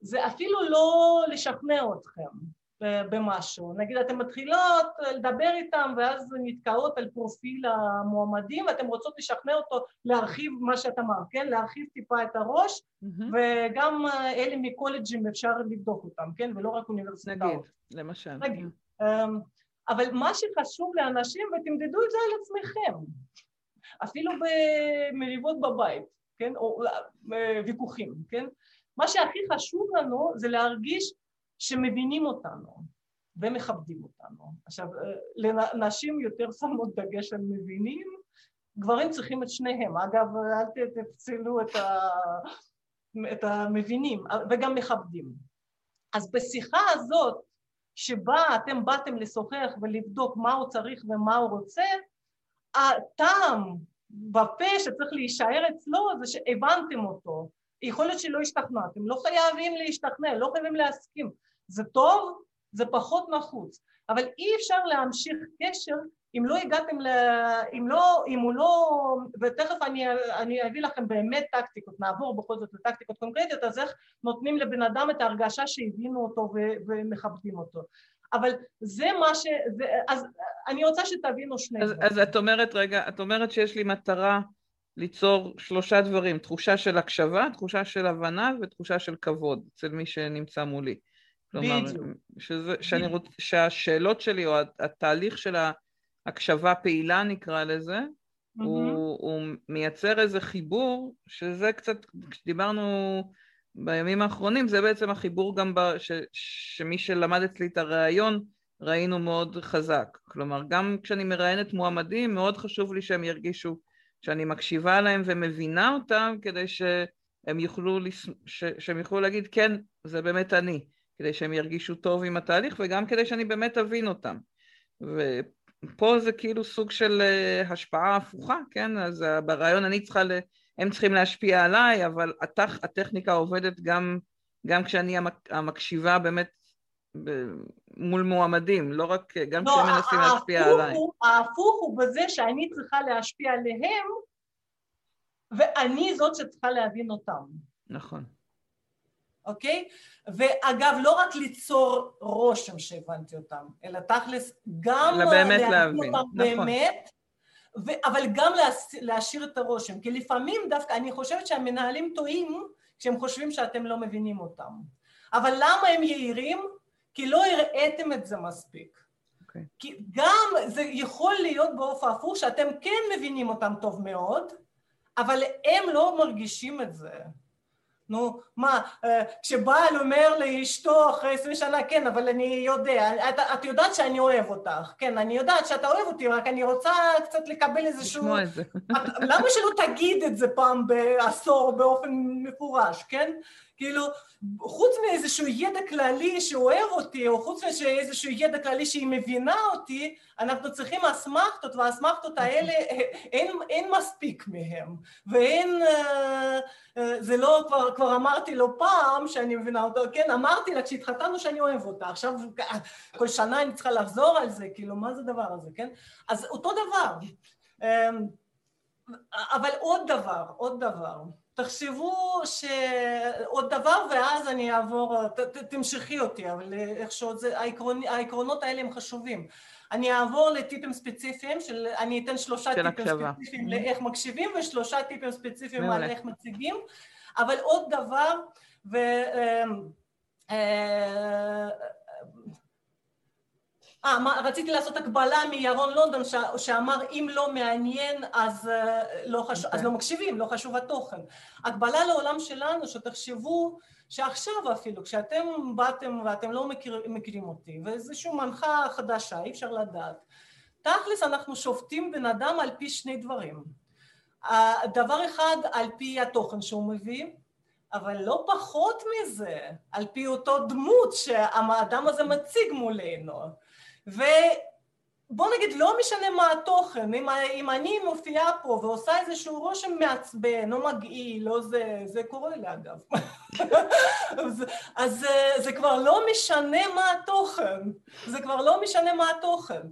זה אפילו לא לשכנע אתכם, במשהו. נגיד אתן מתחילות לדבר איתם ואז נתקעות על פרופיל המועמדים ואתן רוצות לשכנע אותו להרחיב מה שאת אמרת, כן? להרחיב טיפה את הראש mm-hmm. וגם אלה מקולג'ים אפשר לבדוק אותם, כן? ולא רק אוניברסיטאות. נגיד, למשל. נגיד. אמ, אבל מה שחשוב לאנשים, ותמדדו את זה על עצמכם, אפילו במריבות בבית, כן? או אה, ויכוחים, כן? מה שהכי חשוב לנו זה להרגיש שמבינים אותנו ומכבדים אותנו. עכשיו, לנשים יותר שמות דגש על מבינים, גברים צריכים את שניהם. אגב, אל תפצלו את, ה... את המבינים, וגם מכבדים. אז בשיחה הזאת, שבה אתם באתם לשוחח ולבדוק מה הוא צריך ומה הוא רוצה, הטעם בפה שצריך להישאר אצלו זה שהבנתם אותו. יכול להיות שלא השתכנעתם, לא חייבים להשתכנע, לא חייבים להסכים. זה טוב, זה פחות נחוץ, אבל אי אפשר להמשיך קשר אם לא הגעתם ל... אם לא... אם הוא לא... ותכף אני, אני אביא לכם באמת טקטיקות, נעבור בכל זאת לטקטיקות קונקרטיות, אז איך נותנים לבן אדם את ההרגשה שהבינו אותו ו... ומכבדים אותו. אבל זה מה ש... זה... אז אני רוצה שתבינו שני אז, דברים. אז את אומרת, רגע, את אומרת שיש לי מטרה ליצור שלושה דברים, תחושה של הקשבה, תחושה של הבנה ותחושה של כבוד אצל מי שנמצא מולי. כלומר, שזה, שאני רוצ, שהשאלות שלי או התהליך של ההקשבה פעילה נקרא לזה, mm-hmm. הוא, הוא מייצר איזה חיבור שזה קצת, כשדיברנו בימים האחרונים, זה בעצם החיבור גם ב, ש, שמי שלמד אצלי את הראיון ראינו מאוד חזק. כלומר, גם כשאני מראיינת מועמדים, מאוד חשוב לי שהם ירגישו שאני מקשיבה להם ומבינה אותם כדי שהם יוכלו, ש, שהם יוכלו להגיד כן, זה באמת אני. כדי שהם ירגישו טוב עם התהליך וגם כדי שאני באמת אבין אותם. ופה זה כאילו סוג של אה, השפעה הפוכה, כן? אז אה, ברעיון אני צריכה, ל... הם צריכים להשפיע עליי, אבל הטכ... הטכניקה עובדת גם, גם כשאני המק... המקשיבה באמת מול מועמדים, לא רק, גם לא, כשהם מנסים להשפיע עליי. ההפוך הוא בזה שאני צריכה להשפיע עליהם, ואני זאת שצריכה להבין אותם. נכון. אוקיי? ואגב, לא רק ליצור רושם שהבנתי אותם, אלא תכלס גם... אלא באמת להבין, אותם נכון. באמת, ו- אבל גם להש- להשאיר את הרושם, כי לפעמים דווקא, אני חושבת שהמנהלים טועים כשהם חושבים שאתם לא מבינים אותם. אבל למה הם יהירים? כי לא הראיתם את זה מספיק. Okay. אוקיי. כי גם זה יכול להיות באופן הפוך שאתם כן מבינים אותם טוב מאוד, אבל הם לא מרגישים את זה. נו, מה, אה, כשבעל אומר לאשתו אחרי עשרים שנה, כן, אבל אני יודע, את, את יודעת שאני אוהב אותך, כן, אני יודעת שאתה אוהב אותי, רק אני רוצה קצת לקבל איזשהו... לשמוע את זה. את, למה שלא תגיד את זה פעם בעשור באופן מפורש, כן? כאילו, חוץ מאיזשהו ידע כללי שהוא אוהב אותי, או חוץ מאיזשהו ידע כללי שהיא מבינה אותי, אנחנו צריכים אסמכתות, והאסמכתות האלה, אין, אין מספיק מהם. ואין, אה, אה, זה לא, כבר, כבר אמרתי לו פעם שאני מבינה אותו, כן, אמרתי לה כשהתחתנו שאני אוהב אותה, עכשיו כל שנה אני צריכה לחזור על זה, כאילו, מה זה הדבר הזה, כן? אז אותו דבר. אמ, אבל עוד דבר, עוד דבר. תחשבו שעוד דבר ואז אני אעבור, ת, ת, תמשכי אותי, אבל איכשהו זה, העקרונ, העקרונות האלה הם חשובים. אני אעבור לטיפים ספציפיים, של, אני אתן שלושה טיפים הקשבה. ספציפיים mm-hmm. לאיך מקשיבים ושלושה טיפים ספציפיים מעולה. על איך מציגים, אבל עוד דבר, ו... אה, אה, אה, רציתי לעשות הקבלה מירון לונדון ש, שאמר אם לא מעניין אז, אה, לא חשוב, okay. אז אוקיי. לא מקשיבים, לא חשוב התוכן. הקבלה לעולם שלנו שתחשבו שעכשיו אפילו כשאתם באתם ואתם לא מכיר, מכירים אותי ואיזושהי מנחה חדשה אי אפשר לדעת תכלס אנחנו שופטים בן אדם על פי שני דברים דבר אחד על פי התוכן שהוא מביא אבל לא פחות מזה על פי אותו דמות שהאדם הזה מציג מולנו ובוא נגיד, לא משנה מה התוכן, אם, אם אני מופיעה פה ועושה איזשהו רושם מעצבן או מגעיל, לא זה, זה קורה לי אגב, אז, אז זה כבר לא משנה מה התוכן, זה כבר לא משנה מה התוכן.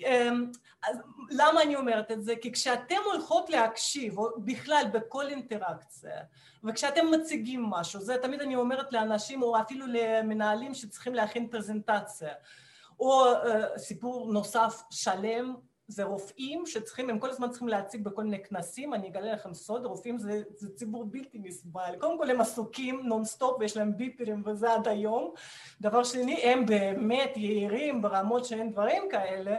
אמ, אז למה אני אומרת את זה? כי כשאתם הולכות להקשיב, או בכלל בכל אינטראקציה, וכשאתם מציגים משהו, זה תמיד אני אומרת לאנשים, או אפילו למנהלים שצריכים להכין פרזנטציה, או uh, סיפור נוסף שלם, זה רופאים שצריכים, הם כל הזמן צריכים להציג בכל מיני כנסים, אני אגלה לכם סוד, רופאים זה, זה ציבור בלתי נסבל. קודם כל הם עסוקים נונסטופ ויש להם ביפרים וזה עד היום. דבר שני, הם באמת יהירים ברמות שאין דברים כאלה.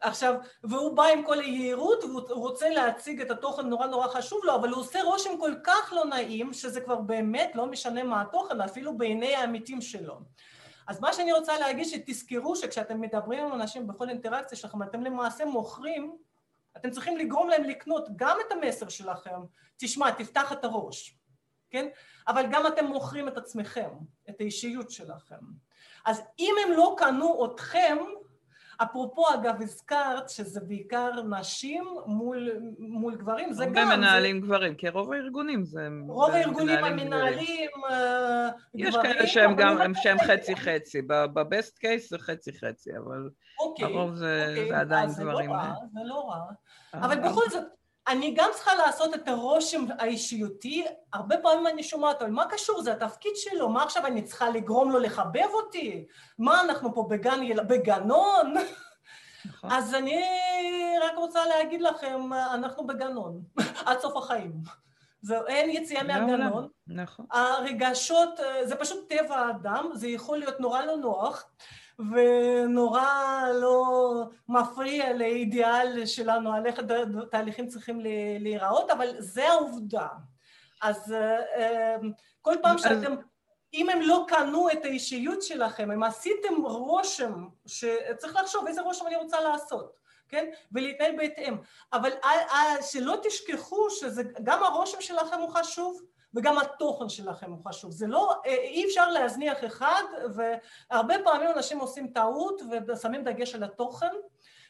עכשיו, והוא בא עם כל היהירות והוא רוצה להציג את התוכן נורא נורא חשוב לו, אבל הוא עושה רושם כל כך לא נעים, שזה כבר באמת לא משנה מה התוכן, אפילו בעיני העמיתים שלו. אז מה שאני רוצה להגיד, שתזכרו שכשאתם מדברים עם אנשים בכל אינטראקציה שלכם, אתם למעשה מוכרים, אתם צריכים לגרום להם לקנות גם את המסר שלכם, תשמע, תפתח את הראש, כן? אבל גם אתם מוכרים את עצמכם, את האישיות שלכם. אז אם הם לא קנו אתכם, אפרופו אגב הזכרת שזה בעיקר נשים מול, מול גברים, זה גם... הרבה מנהלים זה... גברים, כי רוב הארגונים זה... רוב הארגונים המנהלים אה, גברים. יש כאלה שהם גם, הם שהם חצי חצי, בבסט קייס זה חצי חצי, אבל אוקיי, הרוב זה, אוקיי, זה עדיין גברים. זה לא רע, זה לא רע. אבל בכל זאת, אני גם צריכה לעשות את הרושם האישיותי, הרבה פעמים אני שומעת, אבל מה קשור? זה התפקיד שלו, מה עכשיו אני צריכה לגרום לו לחבב אותי? מה אנחנו פה בגן, בגנון? נכון. אז אני רק רוצה להגיד לכם, אנחנו בגנון, עד סוף החיים. זה, אין יציאה מהגנון. נכון. הרגשות, זה פשוט טבע האדם, זה יכול להיות נורא לא נוח. ונורא לא מפריע לאידיאל שלנו על איך התהליכים צריכים להיראות, אבל זה העובדה. אז אה, אה, כל פעם שאתם, אם הם לא קנו את האישיות שלכם, אם עשיתם רושם, שצריך לחשוב איזה רושם אני רוצה לעשות, כן? ולהתנהל בהתאם. אבל אה, שלא תשכחו שגם הרושם שלכם הוא חשוב, וגם התוכן שלכם הוא חשוב. זה לא, אה, אי אפשר להזניח אחד, והרבה פעמים אנשים עושים טעות ושמים דגש על התוכן,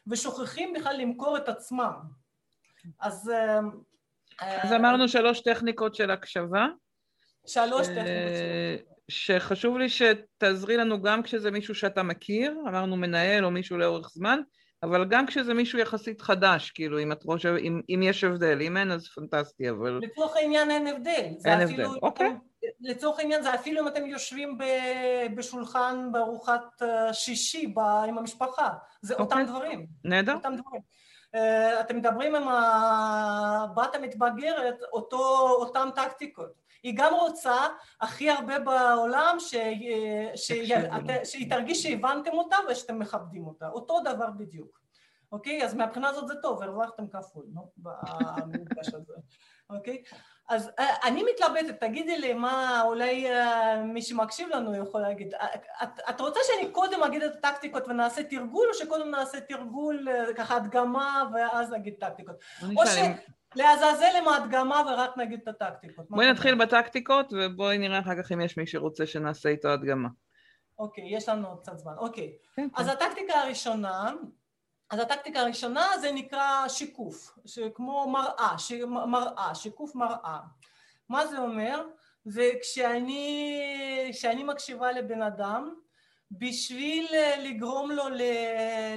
ושוכחים בכלל למכור את עצמם. אז... אה, אז אמרנו שלוש טכניקות של הקשבה. שלוש טכניקות. שחשוב לי שתעזרי לנו גם כשזה מישהו שאתה מכיר, אמרנו מנהל או מישהו לאורך זמן, אבל גם כשזה מישהו יחסית חדש, כאילו, אם את חושבת, אם, אם יש הבדל, אם אין אז פנטסטי, אבל... לצורך העניין אין הבדל. אין הבדל, אוקיי. לצורך העניין זה אפילו אם אתם יושבים ב, בשולחן בארוחת אה, שישי ב, עם המשפחה, זה אוקיי. אותם דברים. נהדר. אותם דברים. Uh, אתם מדברים עם הבת המתבגרת, אותו, אותם טקטיקות. היא גם רוצה הכי הרבה בעולם ש... ש... שהיא תרגיש שהבנתם אותה ושאתם מכבדים אותה. אותו דבר בדיוק. אוקיי? אז מהבחינה הזאת זה טוב, הרווחתם כפול, נו, במפגש הזה. אוקיי? אז אה, אני מתלבטת, תגידי לי מה אולי אה, מי שמקשיב לנו יכול להגיד. אה, את, את רוצה שאני קודם אגיד את הטקטיקות ונעשה תרגול, או שקודם נעשה תרגול, ככה הדגמה, ואז נגיד טקטיקות? או לעזאזל עם ההדגמה ורק נגיד את הטקטיקות. בואי נתחיל בטקטיקות ובואי נראה אחר כך אם יש מי שרוצה שנעשה איתו הדגמה. אוקיי, יש לנו עוד קצת זמן. אוקיי. כן, אז כן. הטקטיקה הראשונה, אז הטקטיקה הראשונה זה נקרא שיקוף, כמו מראה, ש... מראה, שיקוף מראה. מה זה אומר? זה כשאני, כשאני מקשיבה לבן אדם, בשביל לגרום לו ל...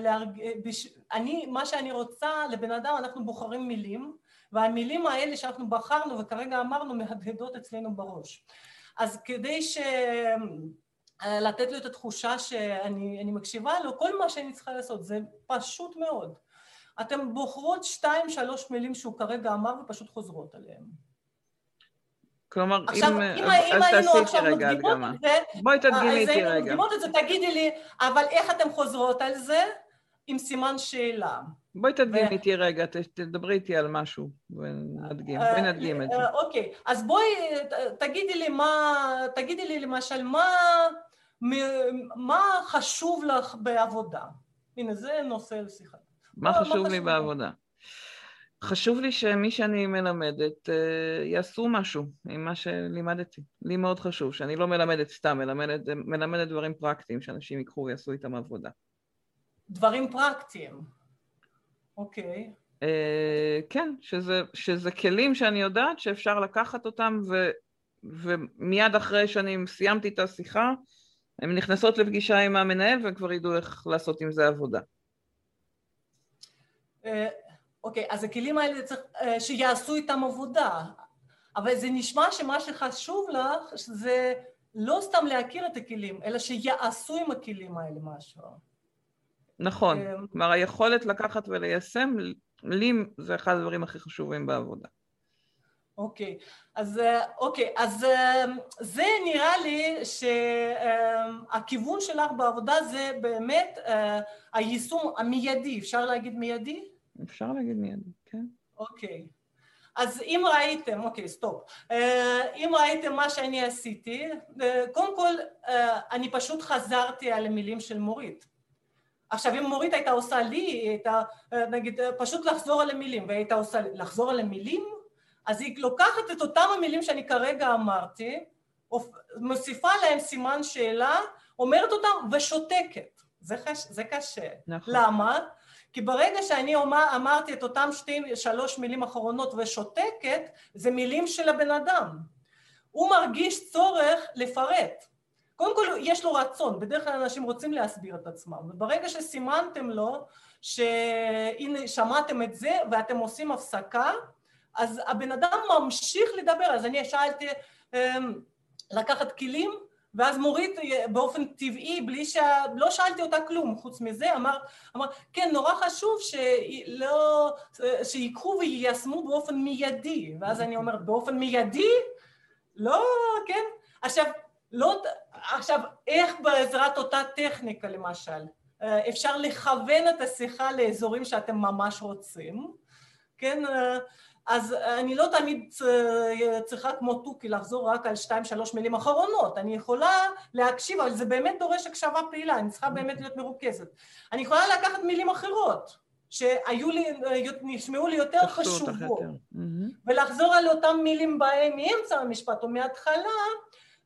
להרג... בש... אני, מה שאני רוצה לבן אדם, אנחנו בוחרים מילים, והמילים האלה שאנחנו בחרנו וכרגע אמרנו מהדהדות אצלנו בראש. אז כדי ש... לתת לו את התחושה שאני מקשיבה לו, כל מה שאני צריכה לעשות זה פשוט מאוד. אתן בוחרות שתיים שלוש מילים שהוא כרגע אמר ופשוט חוזרות עליהן. כלומר, עכשיו, אם... אם, אז תעשי איתי רגע הדגמה. בואי תדגימי איתי רגע. אז היינו מדגימות את זה, תגידי לי, אבל איך אתן חוזרות על זה? עם סימן שאלה. בואי תדגים איתי רגע, תדברי איתי על משהו ונדגים, בואי נדגים את זה. אה, אוקיי, אז בואי תגידי לי מה, תגידי לי למשל מה, מה חשוב לך בעבודה? הנה, זה נושא לשיחה. מה חשוב לי בעבודה? חשוב לי שמי שאני מלמדת אה, יעשו משהו עם מה שלימדתי. לי מאוד חשוב, שאני לא מלמדת סתם, מלמדת, מלמדת דברים פרקטיים שאנשים ייקחו ויעשו איתם עבודה. דברים פרקטיים. אוקיי. אה, כן, שזה, שזה כלים שאני יודעת שאפשר לקחת אותם ו, ומיד אחרי שאני סיימתי את השיחה, הן נכנסות לפגישה עם המנהל והם כבר ידעו איך לעשות עם זה עבודה. אוקיי, אז הכלים האלה צריך שיעשו איתם עבודה, אבל זה נשמע שמה שחשוב לך זה לא סתם להכיר את הכלים, אלא שיעשו עם הכלים האלה משהו. נכון, כלומר היכולת לקחת וליישם, לי זה אחד הדברים הכי חשובים בעבודה. אוקיי, אז אוקיי, אז זה נראה לי שהכיוון שלך בעבודה זה באמת היישום המיידי, אפשר להגיד מיידי? אפשר להגיד מיידי, כן. אוקיי. אז אם ראיתם, אוקיי, סטופ, אם ראיתם מה שאני עשיתי, קודם כל אני פשוט חזרתי על המילים של מורית. עכשיו אם מורית הייתה עושה לי, הייתה נגיד פשוט לחזור על המילים, והייתה עושה לחזור על המילים, אז היא לוקחת את אותם המילים שאני כרגע אמרתי, מוסיפה להם סימן שאלה, אומרת אותם ושותקת. זה, חש... זה קשה. נכון. למה? כי ברגע שאני אומר, אמרתי את אותם שתי, שלוש מילים אחרונות ושותקת, זה מילים של הבן אדם. הוא מרגיש צורך לפרט. קודם כל יש לו רצון, בדרך כלל אנשים רוצים להסביר את עצמם, וברגע שסימנתם לו שהנה שמעתם את זה ואתם עושים הפסקה, אז הבן אדם ממשיך לדבר, אז אני שאלתי אמ, לקחת כלים ואז מורית באופן טבעי, בלי ש... לא שאלתי אותה כלום, חוץ מזה, אמר, אמר כן, נורא חשוב שלא, שיקחו ויישמו באופן מיידי, ואז אני אומרת, באופן מיידי? לא, כן? עכשיו, לא, עכשיו, איך בעזרת אותה טכניקה למשל, אפשר לכוון את השיחה לאזורים שאתם ממש רוצים, כן? אז אני לא תמיד צריכה כמו תוכי לחזור רק על שתיים שלוש מילים אחרונות, אני יכולה להקשיב, אבל זה באמת דורש הקשבה פעילה, אני צריכה באמת להיות מרוכזת. אני יכולה לקחת מילים אחרות, שהיו לי, נשמעו לי יותר חשובות, ולחזור על אותם מילים בהם מאמצע המשפט או מההתחלה,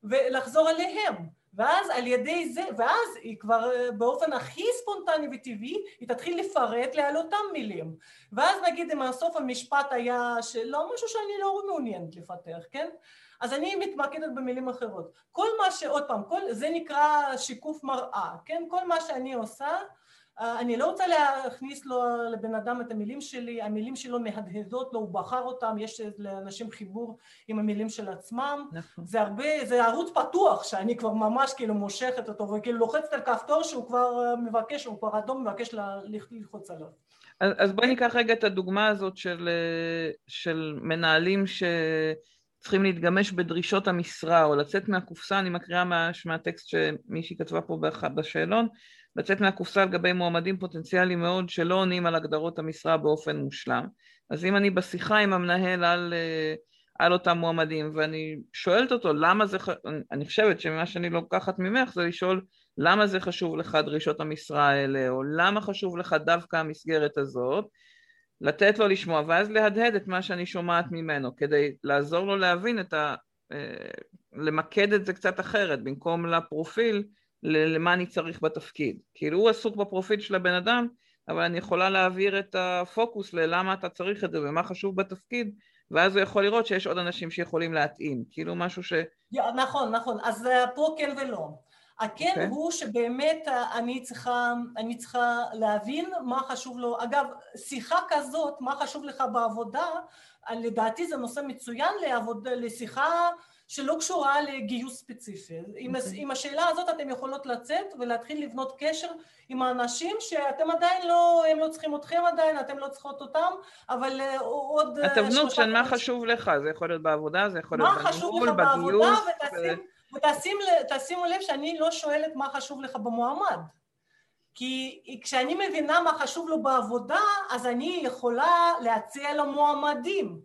ולחזור עליהם. ואז על ידי זה, ואז היא כבר אה, באופן הכי ספונטני וטבעי, היא תתחיל לפרט לי על אותם מילים. ואז נגיד אם הסוף המשפט היה שלא משהו שאני לא מעוניינת לפתח, כן? אז אני מתמקדת במילים אחרות. כל מה ש... עוד פעם, כל, זה נקרא שיקוף מראה, כן? כל מה שאני עושה אני לא רוצה להכניס לו, לבן אדם את המילים שלי, המילים שלו מהדהדות לו, הוא בחר אותם, יש לאנשים חיבור עם המילים של עצמם, נכון. זה הרבה, זה ערוץ פתוח שאני כבר ממש כאילו מושכת אותו וכאילו לוחצת על כפתור שהוא כבר אה, מבקש, הוא כבר אדום מבקש ללחוץ עליו. אז, אז בואי ניקח רגע את הדוגמה הזאת של, אה, של מנהלים ש... צריכים להתגמש בדרישות המשרה או לצאת מהקופסה, אני מקריאה מה, מהטקסט שמישהי כתבה פה בשאלון, לצאת מהקופסה על גבי מועמדים פוטנציאליים מאוד שלא עונים על הגדרות המשרה באופן מושלם. אז אם אני בשיחה עם המנהל על, אה, על אותם מועמדים ואני שואלת אותו למה זה, אני חושבת שמה שאני לוקחת ממך זה לשאול למה זה חשוב לך דרישות המשרה האלה או למה חשוב לך דווקא המסגרת הזאת לתת לו לשמוע ואז להדהד את מה שאני שומעת ממנו כדי לעזור לו להבין את ה... אה, למקד את זה קצת אחרת במקום לפרופיל למה אני צריך בתפקיד. כאילו הוא עסוק בפרופיל של הבן אדם, אבל אני יכולה להעביר את הפוקוס ללמה אתה צריך את זה ומה חשוב בתפקיד, ואז הוא יכול לראות שיש עוד אנשים שיכולים להתאים, כאילו משהו ש... נכון, נכון, אז אה, פה כן ולא. הכן okay. אוקיי. הוא שבאמת אה, אני צריכה, אני צריכה להבין מה חשוב לו, אגב שיחה כזאת, מה חשוב לך בעבודה, לדעתי זה נושא מצוין לעבוד, לשיחה שלא קשורה לגיוס ספציפי. Okay. עם, אוקיי. עם השאלה הזאת אתם יכולות לצאת ולהתחיל לבנות קשר עם האנשים שאתם עדיין לא, הם לא צריכים אתכם עדיין, אתם לא צריכות אותם, אבל אה, עוד... התבנות של מה חשוב לך, זה יכול להיות בעבודה, זה יכול להיות בניהול, בגיוס. ותשימו לב שאני לא שואלת מה חשוב לך במועמד. כי כשאני מבינה מה חשוב לו בעבודה, אז אני יכולה להציע לו מועמדים.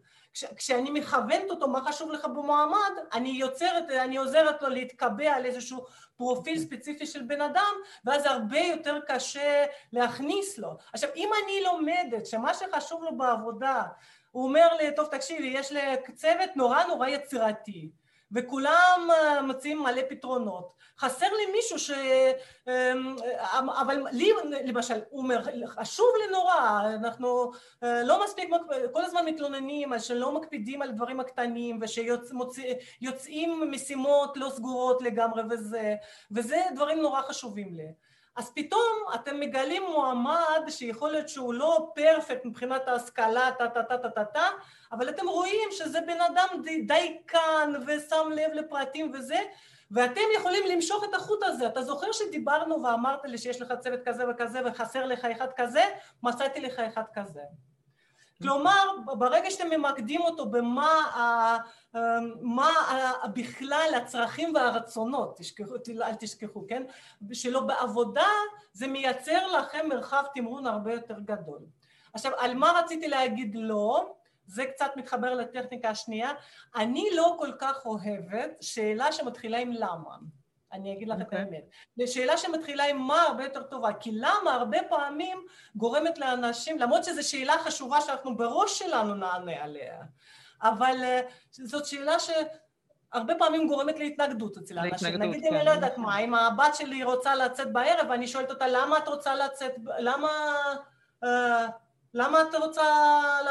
כשאני מכוונת אותו מה חשוב לך במועמד, אני יוצרת, אני עוזרת לו להתקבע על איזשהו פרופיל ספציפי של בן אדם, ואז הרבה יותר קשה להכניס לו. עכשיו, אם אני לומדת שמה שחשוב לו בעבודה, הוא אומר לי, טוב תקשיבי, יש לי צוות נורא נורא יצירתי, וכולם אה, מציעים מלא פתרונות. חסר לי מישהו ש... אמ, אבל לי למשל, הוא אומר, חשוב לי נורא, אנחנו אה, לא מספיק, כל הזמן מתלוננים על שלא מקפידים על דברים הקטנים ושיוצאים משימות לא סגורות לגמרי וזה, וזה דברים נורא חשובים לי. אז פתאום אתם מגלים מועמד שיכול להיות שהוא לא פרפקט מבחינת ההשכלה, טה טה טה טה טה טה, אבל אתם רואים שזה בן אדם דייקן ושם לב לפרטים וזה, ואתם יכולים למשוך את החוט הזה. אתה זוכר שדיברנו ואמרת לי שיש לך צוות כזה וכזה וחסר לך אחד כזה? מצאתי לך אחד כזה. כלומר, ברגע שאתם ממקדים אותו במה מה בכלל הצרכים והרצונות, תשכחו, אל תשכחו, כן? שלא בעבודה זה מייצר לכם מרחב תמרון הרבה יותר גדול. עכשיו, על מה רציתי להגיד לא? זה קצת מתחבר לטכניקה השנייה. אני לא כל כך אוהבת שאלה שמתחילה עם למה. אני אגיד לך okay. את אוקיי. האמת. לשאלה שמתחילה עם מה הרבה יותר טובה, כי למה הרבה פעמים גורמת לאנשים, למרות שזו שאלה חשובה שאנחנו בראש שלנו נענה עליה, אבל uh, זאת שאלה שהרבה פעמים גורמת להתנגדות אצל האנשים. נגיד כן. אם אני לא יודעת מה, אם הבת שלי רוצה לצאת בערב ואני שואלת אותה למה את רוצה לצאת, למה... Uh, למה את רוצה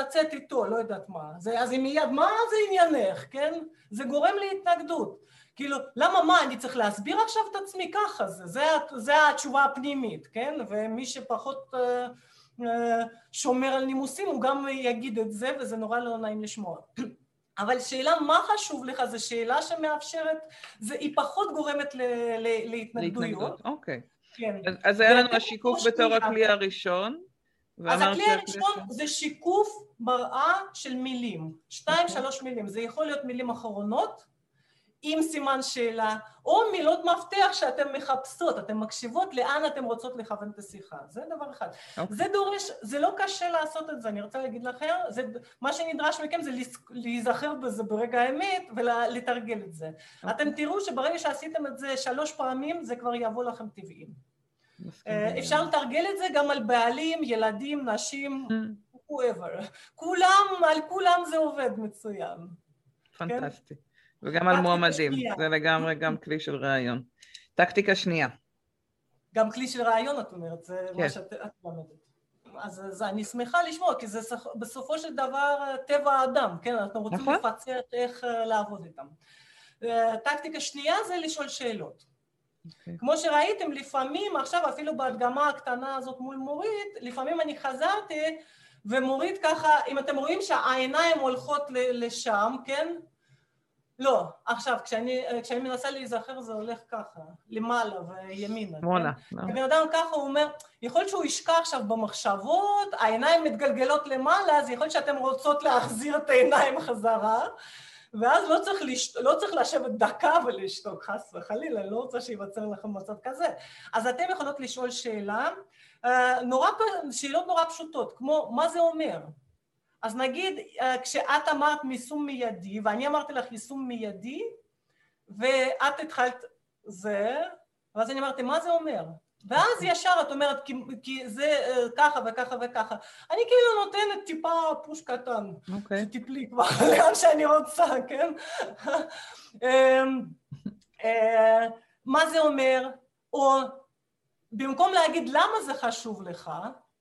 לצאת איתו, לא יודעת מה. זה, אז היא מיד, מה זה עניינך, כן? זה גורם להתנגדות. כאילו, למה מה, אני צריך להסביר עכשיו את עצמי ככה, זה, זה, זה התשובה הפנימית, כן? ומי שפחות אה, אה, שומר על נימוסים, הוא גם יגיד את זה, וזה נורא לא נעים לשמוע. אבל שאלה מה חשוב לך, זו שאלה שמאפשרת, זה, היא פחות גורמת ל, ל, להתנגדויות. אוקיי. כן. אז, אז היה לנו השיקוף בתור הכלי הראשון. אז הכלי הראשון זה שיקוף מראה של מילים, שתיים אוקיי. שלוש מילים, זה יכול להיות מילים אחרונות עם סימן שאלה, או מילות מפתח שאתן מחפשות, אתן מקשיבות לאן אתן רוצות לכוון את השיחה, זה דבר אחד. Okay. אוקיי. זה דורש, זה לא קשה לעשות את זה, אני רוצה להגיד לכם, זה, מה שנדרש מכם זה להיזכר בזה ברגע האמת ולתרגל את זה. Okay. אוקיי. אתם תראו שברגע שעשיתם את זה שלוש פעמים, זה כבר יבוא לכם טבעיים. אה, אפשר לתרגל את זה גם על בעלים, ילדים, נשים, mm. whoever. כולם, על כולם זה עובד מצוין. פנטסטי. כן? וגם על מועמדים, זה לגמרי גם כלי של ראיון. טקטיקה שנייה. גם כלי של ראיון את אומרת, זה כן. מה שאת לומדת. אז, אז אני שמחה לשמוע, כי זה בסופו של דבר טבע האדם, כן? אנחנו רוצים נכון. לפצח איך אה, לעבוד איתם. אה, טקטיקה שנייה זה לשאול שאלות. Okay. אוקיי. כמו שראיתם, לפעמים, עכשיו אפילו בהדגמה הקטנה הזאת מול מורית, לפעמים אני חזרתי ומורית ככה, אם אתם רואים שהעיניים הולכות לשם, כן? לא, עכשיו, כשאני, כשאני מנסה להיזכר זה הולך ככה, למעלה וימינה. שמאלה. כן? לא. בן אדם ככה, הוא אומר, יכול להיות שהוא ישקע עכשיו במחשבות, העיניים מתגלגלות למעלה, אז יכול להיות שאתם רוצות להחזיר את העיניים חזרה, ואז לא צריך, לש... לא צריך לשבת דקה ולשתוק, חס וחלילה, אני לא רוצה שייווצר לכם מצב כזה. אז אתם יכולות לשאול שאלה, אה, נורא, שאלות נורא פשוטות, כמו מה זה אומר? אז נגיד אה, כשאת אמרת יישום מיידי ואני אמרתי לך יישום מיידי ואת התחלת זה ואז אני אמרתי מה זה אומר? ואז ישר את אומרת כי, כי זה אה, ככה וככה וככה אני כאילו נותנת טיפה פוש קטן okay. אוקיי. שתיפלי כבר לאן שאני רוצה כן? אמ, אה, מה זה אומר? או במקום להגיד למה זה חשוב לך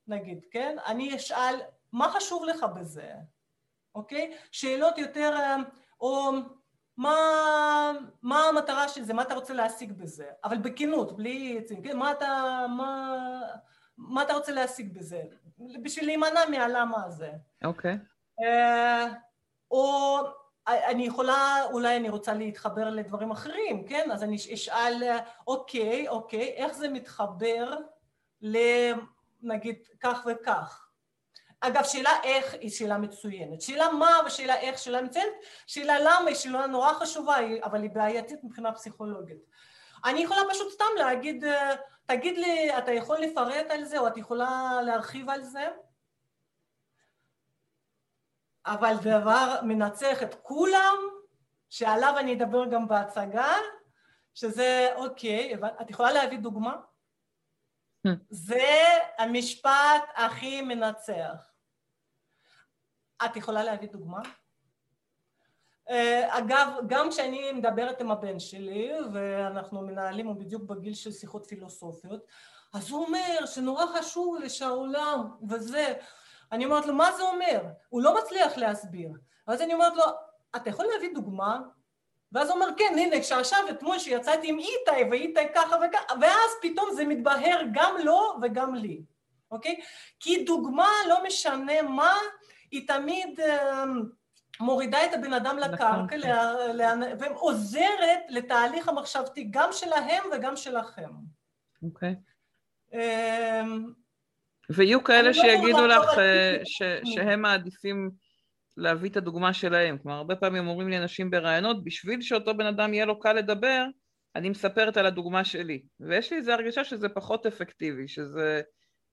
נגיד כן אני אשאל מה חשוב לך בזה, אוקיי? שאלות יותר, אה, או מה, מה המטרה של זה, מה אתה רוצה להשיג בזה, אבל בכנות, בלי עצים, כן? מה אתה, מה, מה אתה רוצה להשיג בזה, בשביל להימנע מהלמה הזה. אוקיי. אה, או אני יכולה, אולי אני רוצה להתחבר לדברים אחרים, כן? אז אני אשאל, אוקיי, אוקיי, איך זה מתחבר לנגיד כך וכך? אגב, שאלה איך היא שאלה מצוינת. שאלה מה ושאלה איך שאלה מצוינת. שאלה למה היא שאלה נורא חשובה, אבל היא בעייתית מבחינה פסיכולוגית. אני יכולה פשוט סתם להגיד, אה, תגיד לי, אתה יכול לפרט על זה או את יכולה להרחיב על זה? אבל דבר מנצח את כולם, שעליו אני אדבר גם בהצגה, שזה אוקיי, את יכולה להביא דוגמה? Hmm. זה המשפט הכי מנצח. את יכולה להביא דוגמה? אה, אגב, גם כשאני מדברת עם הבן שלי, ואנחנו מנהלים, הוא בדיוק בגיל של שיחות פילוסופיות, אז הוא אומר שנורא חשוב לי שהעולם וזה, אני אומרת לו, מה זה אומר? הוא לא מצליח להסביר. אז אני אומרת לו, אתה יכול להביא דוגמה? ואז הוא אומר, כן, הנה, כשעכשיו, אתמול שיצאתי עם איתי, ואיתי ככה וככה, ואז פתאום זה מתבהר גם לו וגם לי, אוקיי? כי דוגמה, לא משנה מה, היא תמיד אה, מורידה את הבן אדם לקרקע, ועוזרת לתהליך המחשבתי גם שלהם וגם שלכם. אוקיי. אמ, ויהיו כאלה לא שיגידו לך אה, שהם מעדיפים להביא את הדוגמה שלהם. כלומר, הרבה פעמים אומרים לי אנשים בראיונות, בשביל שאותו בן אדם יהיה לו קל לדבר, אני מספרת על הדוגמה שלי. ויש לי איזו הרגשה שזה פחות אפקטיבי, שזה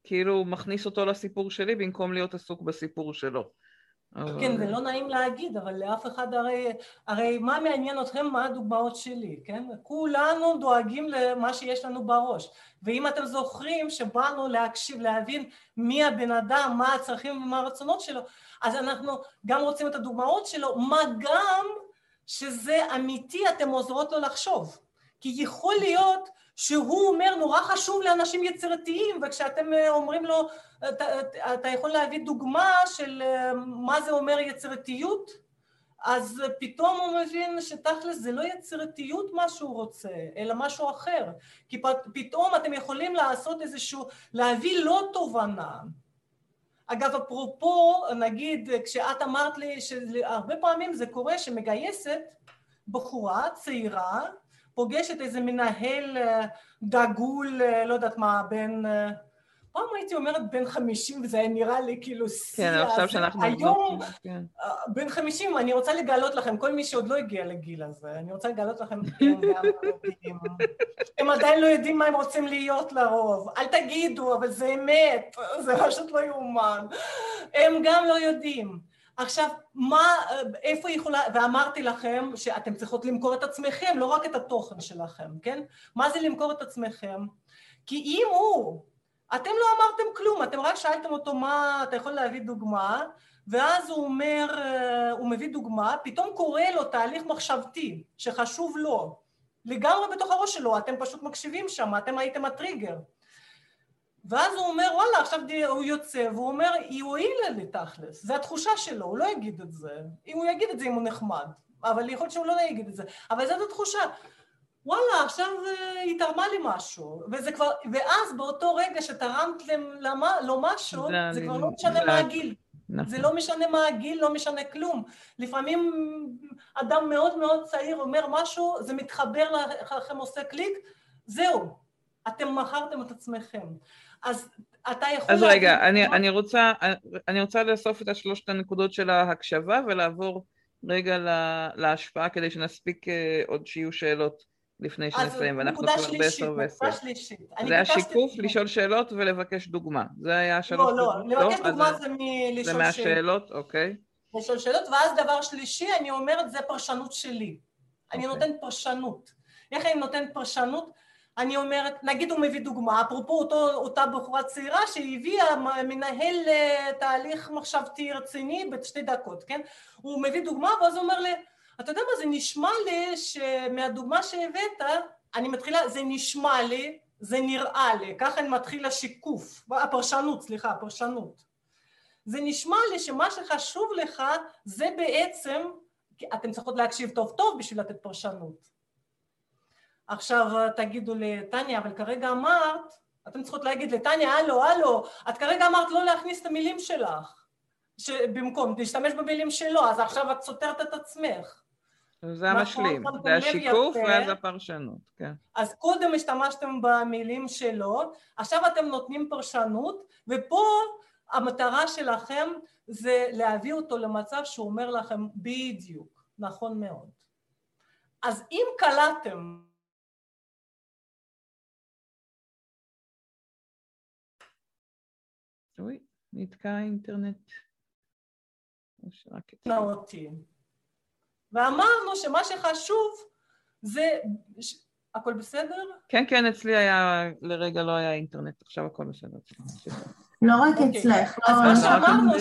כאילו מכניס אותו לסיפור שלי במקום להיות עסוק בסיפור שלו. כן, זה לא נעים להגיד, אבל לאף אחד הרי, הרי מה מעניין אתכם מה הדוגמאות שלי, כן? כולנו דואגים למה שיש לנו בראש. ואם אתם זוכרים שבאנו להקשיב, להבין מי הבן אדם, מה הצרכים ומה הרצונות שלו, אז אנחנו גם רוצים את הדוגמאות שלו, מה גם שזה אמיתי, אתם עוזרות לו לחשוב. כי יכול להיות שהוא אומר נורא חשוב לאנשים יצירתיים וכשאתם אה, אומרים לו אתה, אתה יכול להביא דוגמה של אה, מה זה אומר יצירתיות אז פתאום הוא מבין שתכלס זה לא יצירתיות מה שהוא רוצה אלא משהו אחר כי פתאום אתם יכולים לעשות איזשהו להביא לא תובנה אגב אפרופו נגיד כשאת אמרת לי שהרבה פעמים זה קורה שמגייסת בחורה צעירה פוגשת איזה מנהל אה, דגול, אה, לא יודעת מה, בין... אה, פעם הייתי אומרת בן חמישים וזה היה נראה לי כאילו שיא. כן, עכשיו שאנחנו... היום כן. בן חמישים, אני רוצה לגלות לכם, כל מי שעוד לא הגיע לגיל הזה, אני רוצה לגלות לכם, הם עדיין לא יודעים מה הם רוצים להיות לרוב. אל תגידו, אבל זה אמת, זה פשוט לא יאומן. הם גם לא יודעים. עכשיו, מה, איפה יכולה, ואמרתי לכם שאתם צריכות למכור את עצמכם, לא רק את התוכן שלכם, כן? מה זה למכור את עצמכם? כי אם הוא, אתם לא אמרתם כלום, אתם רק שאלתם אותו מה, אתה יכול להביא דוגמה, ואז הוא אומר, הוא מביא דוגמה, פתאום קורה לו תהליך מחשבתי שחשוב לו, לגמרי בתוך הראש שלו, אתם פשוט מקשיבים שם, אתם הייתם הטריגר. ואז הוא אומר, וואלה, עכשיו הוא יוצא, והוא אומר, היא הועילה לי תכלס, זה התחושה שלו, הוא לא יגיד את זה. אם הוא יגיד את זה אם הוא נחמד, אבל יכול להיות שהוא לא יגיד את זה, אבל זאת התחושה. וואלה, עכשיו היא תרמה לי משהו, וזה כבר, ואז באותו רגע שתרמת למה, לו משהו, זה, זה כבר לא משנה זה... מה הגיל. נכון. זה לא משנה מה הגיל, לא משנה כלום. לפעמים אדם מאוד מאוד צעיר אומר משהו, זה מתחבר לכם, עושה קליק, זהו, אתם מכרתם את עצמכם. אז אתה יכול... אז רגע, אני, אני, רוצה, אני רוצה לאסוף את השלושת הנקודות של ההקשבה ולעבור רגע לה, להשפעה כדי שנספיק אה, עוד שיהיו שאלות לפני שנסיים, ואנחנו כבר בעשר ועשר. זה היה שיקוף, לשאול שאלות ולבקש דוגמה. זה היה שלוש לא, לא, לבקש? דוגמה זה מלשאול שאלות. זה מהשאלות, אוקיי. לשאול שאלות, ואז דבר שלישי, אני אומרת, זה פרשנות שלי. אני אוקיי. נותנת פרשנות. איך אני נותנת פרשנות? אני אומרת, נגיד הוא מביא דוגמה, אפרופו אותו, אותה בחורה צעירה שהביאה מנהל תהליך מחשבתי רציני בשתי דקות, כן? הוא מביא דוגמה ואז הוא אומר לי, אתה יודע מה, זה נשמע לי שמהדוגמה שהבאת, אני מתחילה, זה נשמע לי, זה נראה לי, ככה אני מתחיל השיקוף, הפרשנות, סליחה, הפרשנות. זה נשמע לי שמה שחשוב לך זה בעצם, אתם צריכות להקשיב טוב טוב בשביל לתת פרשנות. עכשיו תגידו לי, טניה, אבל כרגע אמרת, אתם צריכות להגיד לי, טניה, הלו, הלו, את כרגע אמרת לא להכניס את המילים שלך, במקום, להשתמש במילים שלו, אז עכשיו את סותרת את עצמך. זה המשלים, זה השיקוף ואז הפרשנות, כן. אז קודם השתמשתם במילים שלו, עכשיו אתם נותנים פרשנות, ופה המטרה שלכם זה להביא אותו למצב שהוא אומר לכם בדיוק, נכון מאוד. אז אם קלטתם אוי, נתקע האינטרנט. אותי. ואמרנו שמה שחשוב זה... הכל בסדר? כן, כן, אצלי היה, לרגע לא היה אינטרנט, עכשיו הכל בסדר. לא רק אוקיי. אצלך, לא... אז מה שאמרנו...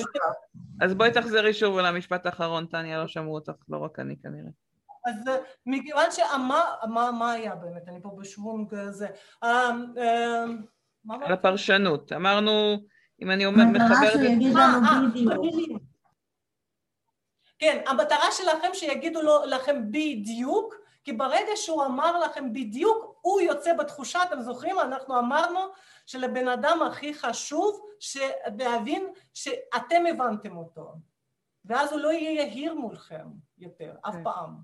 אז בואי תחזרי שוב על המשפט האחרון, טניה, לא שמעו אותך, לא רק אני כנראה. אז אה, מכיוון שמה, מה היה באמת, אני פה בשוונג הזה, אה, אה, על הפרשנות, אמרנו אם אני אומר, מחברת. המטרה שהוא יגיד לנו בדיוק. כן, המטרה שלכם שיגידו לו, לכם בדיוק, כי ברגע שהוא אמר לכם בדיוק, הוא יוצא בתחושה, אתם זוכרים? אנחנו אמרנו שלבן אדם הכי חשוב להבין שאתם הבנתם אותו, ואז הוא לא יהיה יהיר מולכם יותר, אף כן. פעם.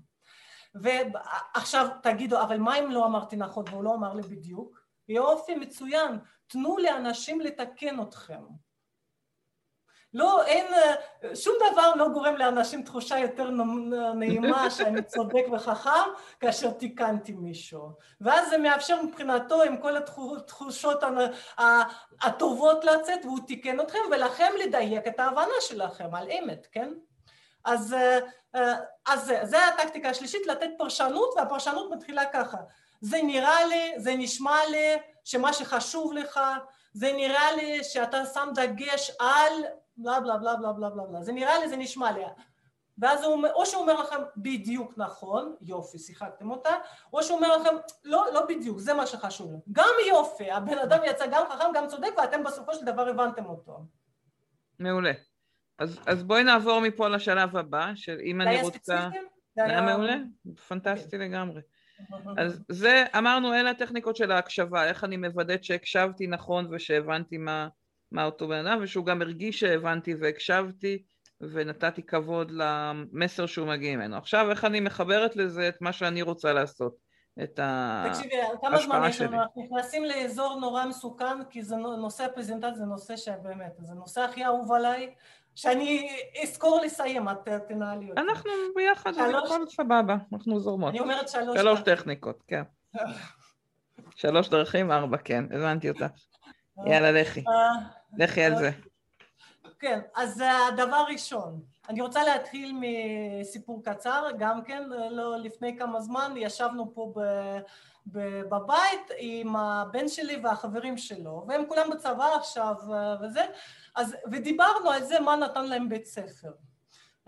ועכשיו תגידו, אבל מה אם לא אמרתי נכון והוא לא אמר לי בדיוק? יופי, מצוין, תנו לאנשים לתקן אתכם. לא, אין, שום דבר לא גורם לאנשים תחושה יותר נעימה שאני צודק וחכם כאשר תיקנתי מישהו. ואז זה מאפשר מבחינתו עם כל התחושות הטובות לצאת והוא תיקן אתכם ולכם לדייק את ההבנה שלכם על אמת, כן? אז, אז זה, זה הטקטיקה השלישית, לתת פרשנות והפרשנות מתחילה ככה זה נראה לי, זה נשמע לי שמה שחשוב לך זה נראה לי שאתה שם דגש על בלה בלה בלה בלה בלה בלה בלה, זה נראה לי, זה נשמע לי. ואז הוא, או שהוא אומר לכם בדיוק נכון, יופי, שיחקתם אותה, או שהוא אומר לכם לא, לא בדיוק, זה מה שחשוב. גם יופי, הבן אדם יצא גם חכם, גם צודק, ואתם בסופו של דבר הבנתם אותו. מעולה. אז, אז בואי נעבור מפה לשלב הבא, של אם אני רוצה... זה היה מעולה, פנטסטי okay. לגמרי. אז זה, אמרנו, אלה הטכניקות של ההקשבה, איך אני מוודאת שהקשבתי נכון ושהבנתי מה, מה אותו בן אדם, ושהוא גם הרגיש שהבנתי והקשבתי ונתתי כבוד למסר שהוא מגיע ממנו. עכשיו, איך אני מחברת לזה את מה שאני רוצה לעשות, את ההשפעה שלי. תקשיבי, כמה זמן יש לנו? אנחנו נכנסים לאזור נורא מסוכן, כי זה נושא הפרזנטציה, זה נושא שבאמת, זה נושא הכי אהוב עליי. שאני אזכור לסיים, את תנהלי אותי. אנחנו ביחד, שלוש... הכל סבבה, אנחנו זורמות. אני אומרת שלוש... שלוש טכניקות, כן. שלוש דרכים, ארבע, כן, הבנתי אותה. יאללה, לכי. אה, לכי על זה. כן, אז הדבר ראשון, אני רוצה להתחיל מסיפור קצר, גם כן, לא לפני כמה זמן ישבנו פה ב, ב, בבית עם הבן שלי והחברים שלו, והם כולם בצבא עכשיו וזה, אז, ודיברנו על זה מה נתן להם בית ספר.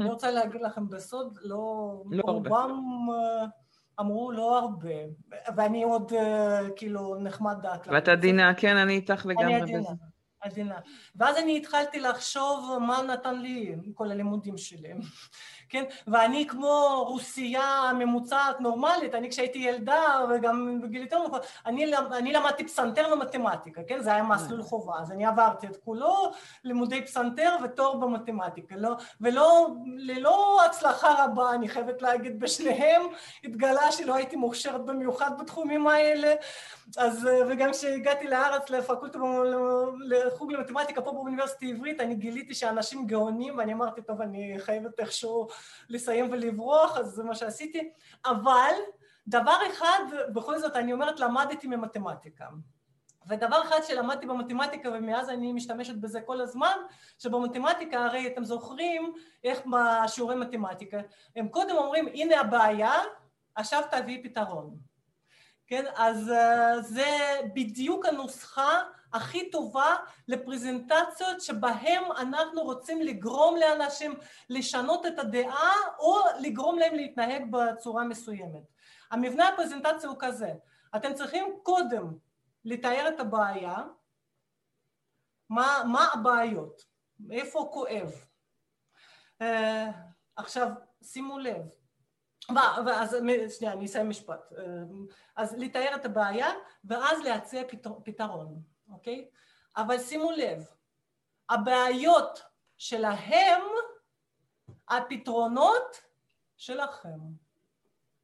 אני רוצה להגיד לכם בסוד, לא, לא רובם הרבה. אמרו לא הרבה, ואני עוד כאילו נחמד דעת. ואת עדינה, כן, אני איתך לגמרי בזה. עדינה. ואז אני התחלתי לחשוב מה נתן לי כל הלימודים שלי. כן? ואני כמו רוסייה ממוצעת נורמלית, אני כשהייתי ילדה וגם בגיל יותר נכון, אני, אני למדתי פסנתר ומתמטיקה, כן? זה היה מסלול חובה, אז אני עברתי את כולו, לימודי פסנתר ותואר במתמטיקה, לא, ולא, ללא הצלחה רבה, אני חייבת להגיד, בשניהם התגלה שלא הייתי מוכשרת במיוחד בתחומים האלה, אז וגם כשהגעתי לארץ לפקולטה, לחוג למתמטיקה פה באוניברסיטה העברית, אני גיליתי שאנשים גאונים ואני אמרתי, טוב, אני חייבת איכשהו לסיים ולברוח, אז זה מה שעשיתי, אבל דבר אחד, בכל זאת אני אומרת, למדתי ממתמטיקה. ודבר אחד שלמדתי במתמטיקה ומאז אני משתמשת בזה כל הזמן, שבמתמטיקה הרי אתם זוכרים איך בשיעורי מתמטיקה, הם קודם אומרים הנה הבעיה, עכשיו תביאי פתרון. כן, אז uh, זה בדיוק הנוסחה הכי טובה לפרזנטציות שבהם אנחנו רוצים לגרום לאנשים לשנות את הדעה או לגרום להם להתנהג בצורה מסוימת. המבנה הפרזנטציה הוא כזה, אתם צריכים קודם לתאר את הבעיה, מה, מה הבעיות, איפה כואב. Uh, עכשיו שימו לב, ואז שנייה אני אסיים משפט, אה, אז לתאר את הבעיה ואז להציע פתרון. אוקיי? אבל שימו לב, הבעיות שלהם, הפתרונות שלכם,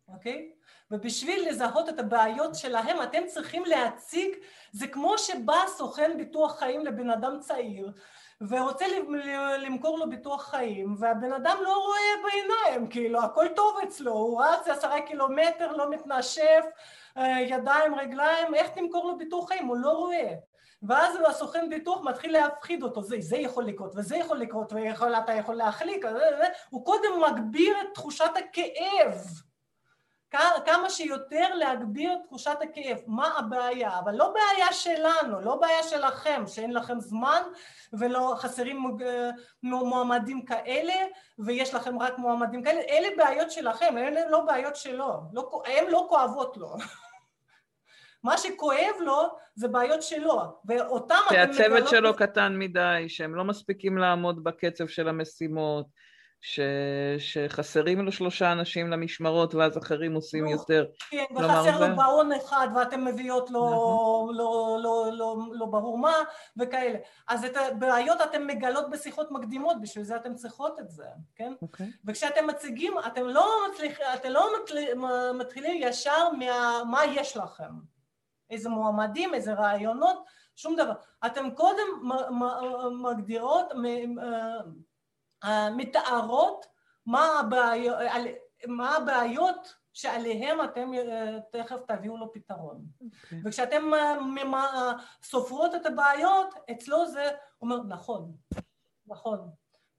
אוקיי? ובשביל לזהות את הבעיות שלהם אתם צריכים להציג, זה כמו שבא סוכן ביטוח חיים לבן אדם צעיר ורוצה למכור לו ביטוח חיים והבן אדם לא רואה בעיניים, כאילו הכל טוב אצלו, הוא רץ עשרה קילומטר, לא מתנשף, אה, ידיים, רגליים, איך תמכור לו ביטוח חיים? הוא לא רואה ואז הסוכן ביטוח מתחיל להפחיד אותו, זה, זה יכול לקרות וזה יכול לקרות ואתה יכול להחליק, הוא קודם מגביר את תחושת הכאב, כמה שיותר להגביר את תחושת הכאב, מה הבעיה, אבל לא בעיה שלנו, לא בעיה שלכם, שאין לכם זמן ולא חסרים אה, מועמדים כאלה ויש לכם רק מועמדים כאלה, אלה בעיות שלכם, אלה לא בעיות שלו, לא, הן לא כואבות לו מה שכואב לו זה בעיות שלו, ואותם. שהצוות שלו קטן מדי, שהם לא מספיקים לעמוד בקצב של המשימות, ש... שחסרים לו שלושה אנשים למשמרות ואז אחרים עושים נו, יותר. כן, וחסר לו בעון אחד ואתם מביאות לו נכון. לא, לא, לא, לא ברור מה וכאלה. אז את הבעיות אתם מגלות בשיחות מקדימות, בשביל זה אתם צריכות את זה, כן? אוקיי. וכשאתם מציגים, אתם לא, מצליח, אתם לא מתחילים ישר מה מה יש לכם. איזה מועמדים, איזה רעיונות, שום דבר. אתם קודם מגדירות, אה, מתארות מה הבעיות, מה הבעיות שעליהם אתם אה, תכף תביאו לו פתרון. אוקיי. וכשאתם אה, סופרות את הבעיות, אצלו זה אומר, נכון, נכון,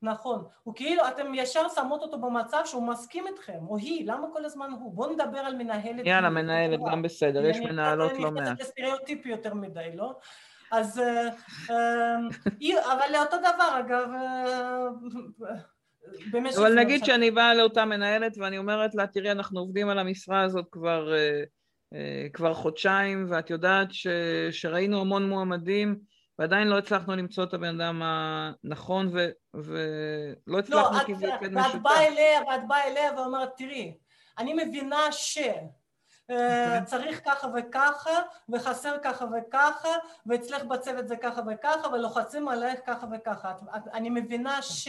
נכון. הוא כאילו, אתם ישר שמות אותו במצב שהוא מסכים איתכם, או היא, למה כל הזמן הוא? בואו נדבר על מנהלת. יאללה. מנהלת גם בסדר, יש אני- מנהלות לא אני מעט. נכנסת לסטריאוטיפי יותר מדי, לא? אז... אה, היא- אבל אותו דבר, אגב, אה, במשך... אבל נגיד. שאני באה לאותה מנהלת ואני אומרת לה, תראי, אנחנו עובדים על המשרה הזאת כבר, אה, כבר חודשיים, ואת יודעת ש, שראינו המון מועמדים, ועדיין לא הצלחנו למצוא את הבן אדם הנכון, ו, ולא לא, הצלחנו את, כי זה ואת משותף. באה אליה, ואת באה אליה ואומרת, תראי, אני מבינה ש... אה, אוקיי. צריך ככה וככה, וחסר ככה וככה, ואצלך בצוות זה ככה וככה, ולוחצים עלייך ככה וככה. אני מבינה ש...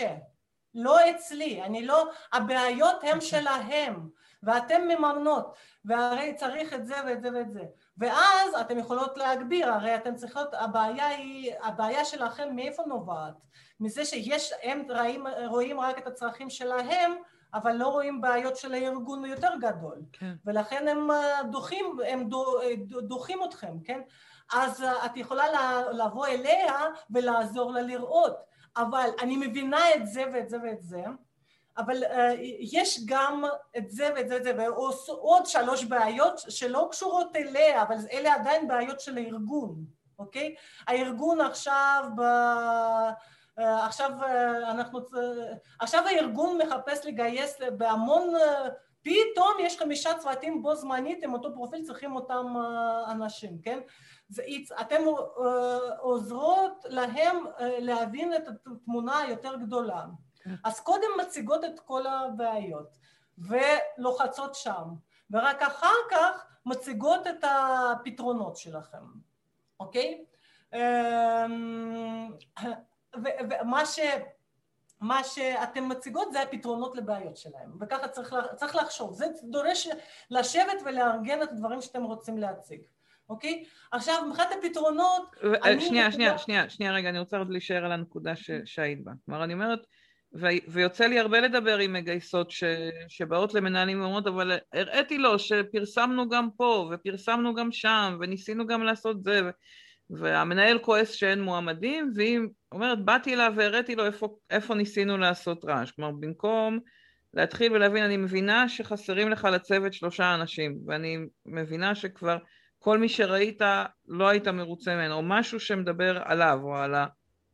לא אצלי, אני לא... הבעיות אוקיי. הן שלהם, ואתם מממנות, והרי צריך את זה ואת זה ואת זה. ואז אתם יכולות להגביר, הרי אתם צריכות, הבעיה היא, הבעיה שלכם מאיפה נובעת? מזה שיש, הם רואים, רואים רק את הצרכים שלהם, אבל לא רואים בעיות של הארגון יותר גדול. כן. ולכן הם אה, דוחים, הם אה, דוחים אתכם, כן? אז אה, את יכולה לה- לבוא אליה ולעזור לה לראות. אבל אני מבינה את זה ואת זה ואת זה, אבל אה, יש גם את זה ואת זה ואת זה, ועוד שלוש בעיות שלא קשורות אליה, אבל אלה עדיין בעיות של הארגון, אוקיי? הארגון עכשיו ב... אה, עכשיו אה, אנחנו, עכשיו הארגון מחפש לגייס בהמון, פתאום יש חמישה צוותים בו זמנית עם אותו פרופיל, צריכים אותם אנשים, כן? זה, אתם עוזרות להם להבין את התמונה היותר גדולה. אז קודם מציגות את כל הבעיות ולוחצות שם, ורק אחר כך מציגות את הפתרונות שלכם, אוקיי? אמ, ומה ש... מה שאתם מציגות זה הפתרונות לבעיות שלהם, וככה צריך, לה- צריך לחשוב. זה דורש לשבת ולארגן את הדברים שאתם רוצים להציג, אוקיי? עכשיו, מבחינת הפתרונות... ו- שנייה, נקודה- שנייה, שנייה, שנייה רגע, אני רוצה עוד להישאר על הנקודה ש- שהיית בה. כלומר, אני אומרת, ו- ויוצא לי הרבה לדבר עם מגייסות ש- שבאות למנהלים ואומרות, אבל הראיתי לו שפרסמנו גם פה, ופרסמנו גם שם, וניסינו גם לעשות זה, ו- והמנהל כועס שאין מועמדים, והיא אומרת, באתי אליו והראיתי לו איפה, איפה ניסינו לעשות רעש. כלומר, במקום להתחיל ולהבין, אני מבינה שחסרים לך לצוות שלושה אנשים, ואני מבינה שכבר כל מי שראית לא היית מרוצה ממנו, או משהו שמדבר עליו, או על, ה,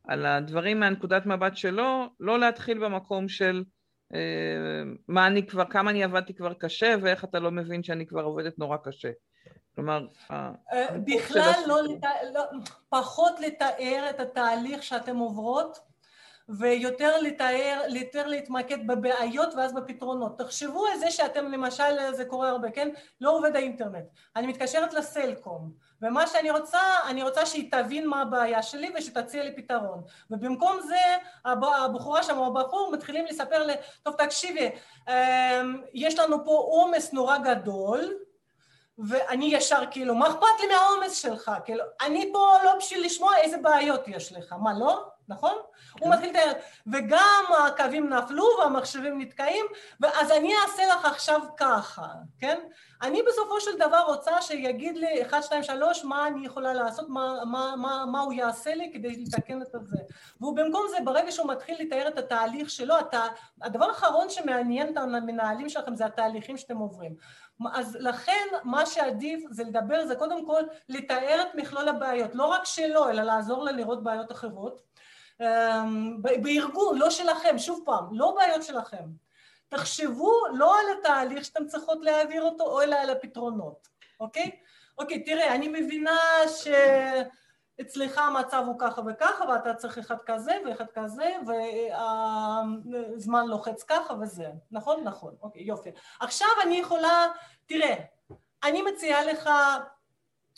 על הדברים מהנקודת מבט שלו, לא להתחיל במקום של אה, מה אני כבר, כמה אני עבדתי כבר קשה, ואיך אתה לא מבין שאני כבר עובדת נורא קשה. כלומר, אה, בכלל לא, לא, פחות לתאר את התהליך שאתם עוברות ויותר לתאר, יותר להתמקד בבעיות ואז בפתרונות. תחשבו על זה שאתם למשל, זה קורה הרבה, כן? לא עובד האינטרנט. אני מתקשרת לסלקום, ומה שאני רוצה, אני רוצה שהיא תבין מה הבעיה שלי ושתציע לי פתרון. ובמקום זה הב- הבחורה שם או הבחור מתחילים לספר לי, טוב תקשיבי, אמ, יש לנו פה עומס נורא גדול, ואני ישר כאילו, מה אכפת לי מהעומס שלך? כאילו, אני פה לא בשביל לשמוע איזה בעיות יש לך, מה לא? נכון? הוא מתחיל לתאר, וגם הקווים נפלו והמחשבים נתקעים, ואז אני אעשה לך עכשיו ככה, כן? אני בסופו של דבר רוצה שיגיד לי 1, 2, 3 מה אני יכולה לעשות, מה, מה, מה, מה הוא יעשה לי כדי לתקן את זה. והוא במקום זה, ברגע שהוא מתחיל לתאר את התהליך שלו, אתה, הדבר האחרון שמעניין את המנהלים שלכם זה התהליכים שאתם עוברים. אז לכן מה שעדיף זה לדבר, זה קודם כל לתאר את מכלול הבעיות, לא רק שלו, אלא לעזור לה לראות בעיות אחרות. אמ, בארגון, לא שלכם, שוב פעם, לא בעיות שלכם. תחשבו לא על התהליך שאתם צריכות להעביר אותו, או אלא על הפתרונות, אוקיי? אוקיי, תראה, אני מבינה ש... אצלך המצב הוא ככה וככה ואתה צריך אחד כזה ואחד כזה והזמן לוחץ ככה וזה, נכון? נכון, אוקיי, יופי. עכשיו אני יכולה, תראה, אני מציעה לך,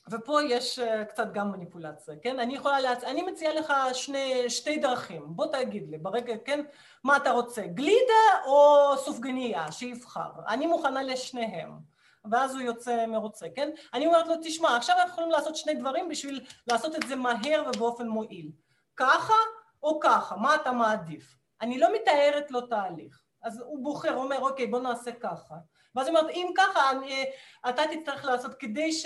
ופה יש אה, קצת גם מניפולציה, כן? אני יכולה, להצ... אני מציעה לך שני, שתי דרכים, בוא תגיד לי ברגע, כן? מה אתה רוצה, גלידה או סופגניה, שיבחר, אני מוכנה לשניהם. ואז הוא יוצא מרוצה, כן? אני אומרת לו, תשמע, עכשיו אנחנו יכולים לעשות שני דברים בשביל לעשות את זה מהר ובאופן מועיל. ככה או ככה, מה אתה מעדיף? אני לא מתארת לו תהליך. אז הוא בוחר, אומר, אוקיי, בוא נעשה ככה. ואז הוא אומר, אם ככה, אני, אתה תצטרך לעשות, כדי, ש,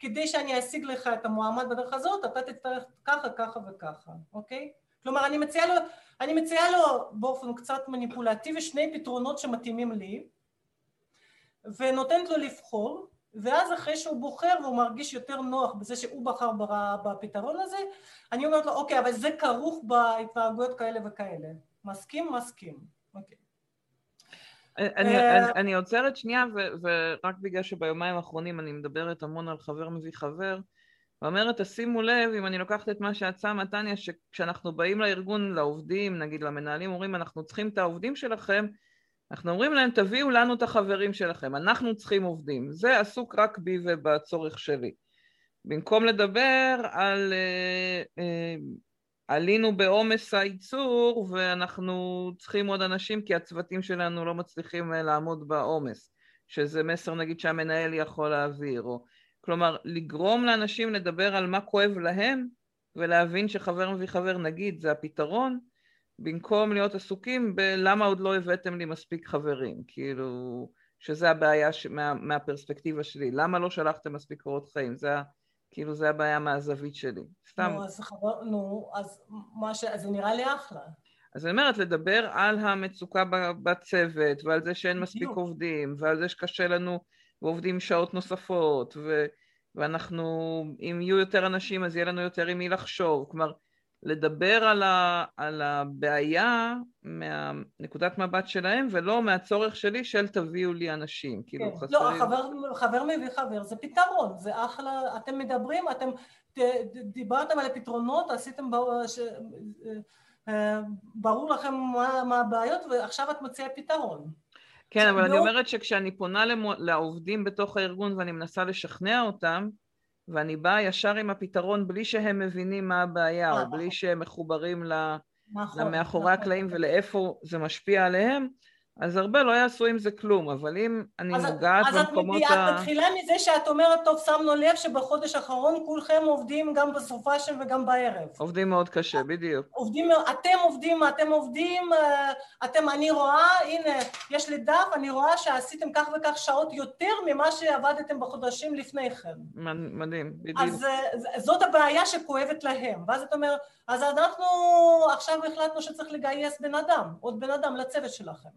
כדי שאני אשיג לך את המועמד בדרך הזאת, אתה תצטרך ככה, ככה וככה, אוקיי? כלומר, אני מציעה לו, אני מציעה לו באופן קצת מניפולטיבי שני פתרונות שמתאימים לי, ונותנת לו לבחור, ואז אחרי שהוא בוחר והוא מרגיש יותר נוח בזה שהוא בחר בפתרון הזה, אני אומרת לו, אוקיי, אבל זה כרוך בהתנהגויות כאלה וכאלה. מסכים? מסכים. אוקיי. אני, אה, אני, עוצרת שנייה, ורק בגלל שביומיים האחרונים אני מדברת המון על חבר מביא חבר, ואומרת, תשימו לב, אם אני לוקחת את מה שאת שמה, טניה, שכשאנחנו באים לארגון, לעובדים, נגיד למנהלים, אומרים, אנחנו צריכים את העובדים שלכם, אנחנו אומרים להם תביאו לנו את החברים שלכם, אנחנו צריכים עובדים, זה עסוק רק בי ובצורך שלי. במקום לדבר על אה, אה, עלינו בעומס הייצור ואנחנו צריכים עוד אנשים כי הצוותים שלנו לא מצליחים אה, לעמוד בעומס, שזה מסר נגיד שהמנהל יכול להעביר, או כלומר לגרום לאנשים לדבר על מה כואב להם ולהבין שחבר מביא חבר נגיד זה הפתרון במקום להיות עסוקים בלמה עוד לא הבאתם לי מספיק חברים, כאילו, שזה הבעיה ש... מה... מהפרספקטיבה שלי, למה לא שלחתם מספיק קורות חיים, זה כאילו זה הבעיה מהזווית שלי, סתם. נו, אז, חבר... נו, אז מה ש... זה נראה לי אחלה. אז אני אומרת, לדבר על המצוקה בצוות, ועל זה שאין מספיק עובדים, ועל זה שקשה לנו ועובדים שעות נוספות, ו... ואנחנו, אם יהיו יותר אנשים אז יהיה לנו יותר עם מי לחשוב, כלומר, לדבר על, ה, על הבעיה מהנקודת מבט שלהם ולא מהצורך שלי של תביאו לי אנשים, כאילו כן. חסרים... לא, חבר, חבר מביא חבר זה פתרון, זה אחלה, אתם מדברים, אתם דיברתם על הפתרונות, עשיתם ש... אה, ברור לכם מה, מה הבעיות ועכשיו את מציעה פתרון. כן, אבל לא... אני אומרת שכשאני פונה לעובדים בתוך הארגון ואני מנסה לשכנע אותם, ואני באה ישר עם הפתרון בלי שהם מבינים מה הבעיה, או אה, בלי נכון. שהם מחוברים נכון, למאחורי נכון. הקלעים ולאיפה זה משפיע עליהם, אז הרבה לא יעשו עם זה כלום, אבל אם אני אז, נוגעת אז במקומות ה... אז את מתחילה מזה שאת אומרת, טוב, שמנו לב שבחודש האחרון כולכם עובדים גם בסופאשן וגם בערב. עובדים מאוד קשה, בדיוק. עובדים, אתם עובדים, אתם עובדים, אה, אתם, אני רואה, הנה, יש לי דף, אני רואה שעשיתם כך וכך שעות יותר ממה שעבדתם בחודשים לפני כן. מדהים, בדיוק. אז אה, זאת הבעיה שכואבת להם, ואז את אומרת, אז אנחנו עכשיו החלטנו שצריך לגייס בן אדם, עוד בן אדם לצוות שלכם.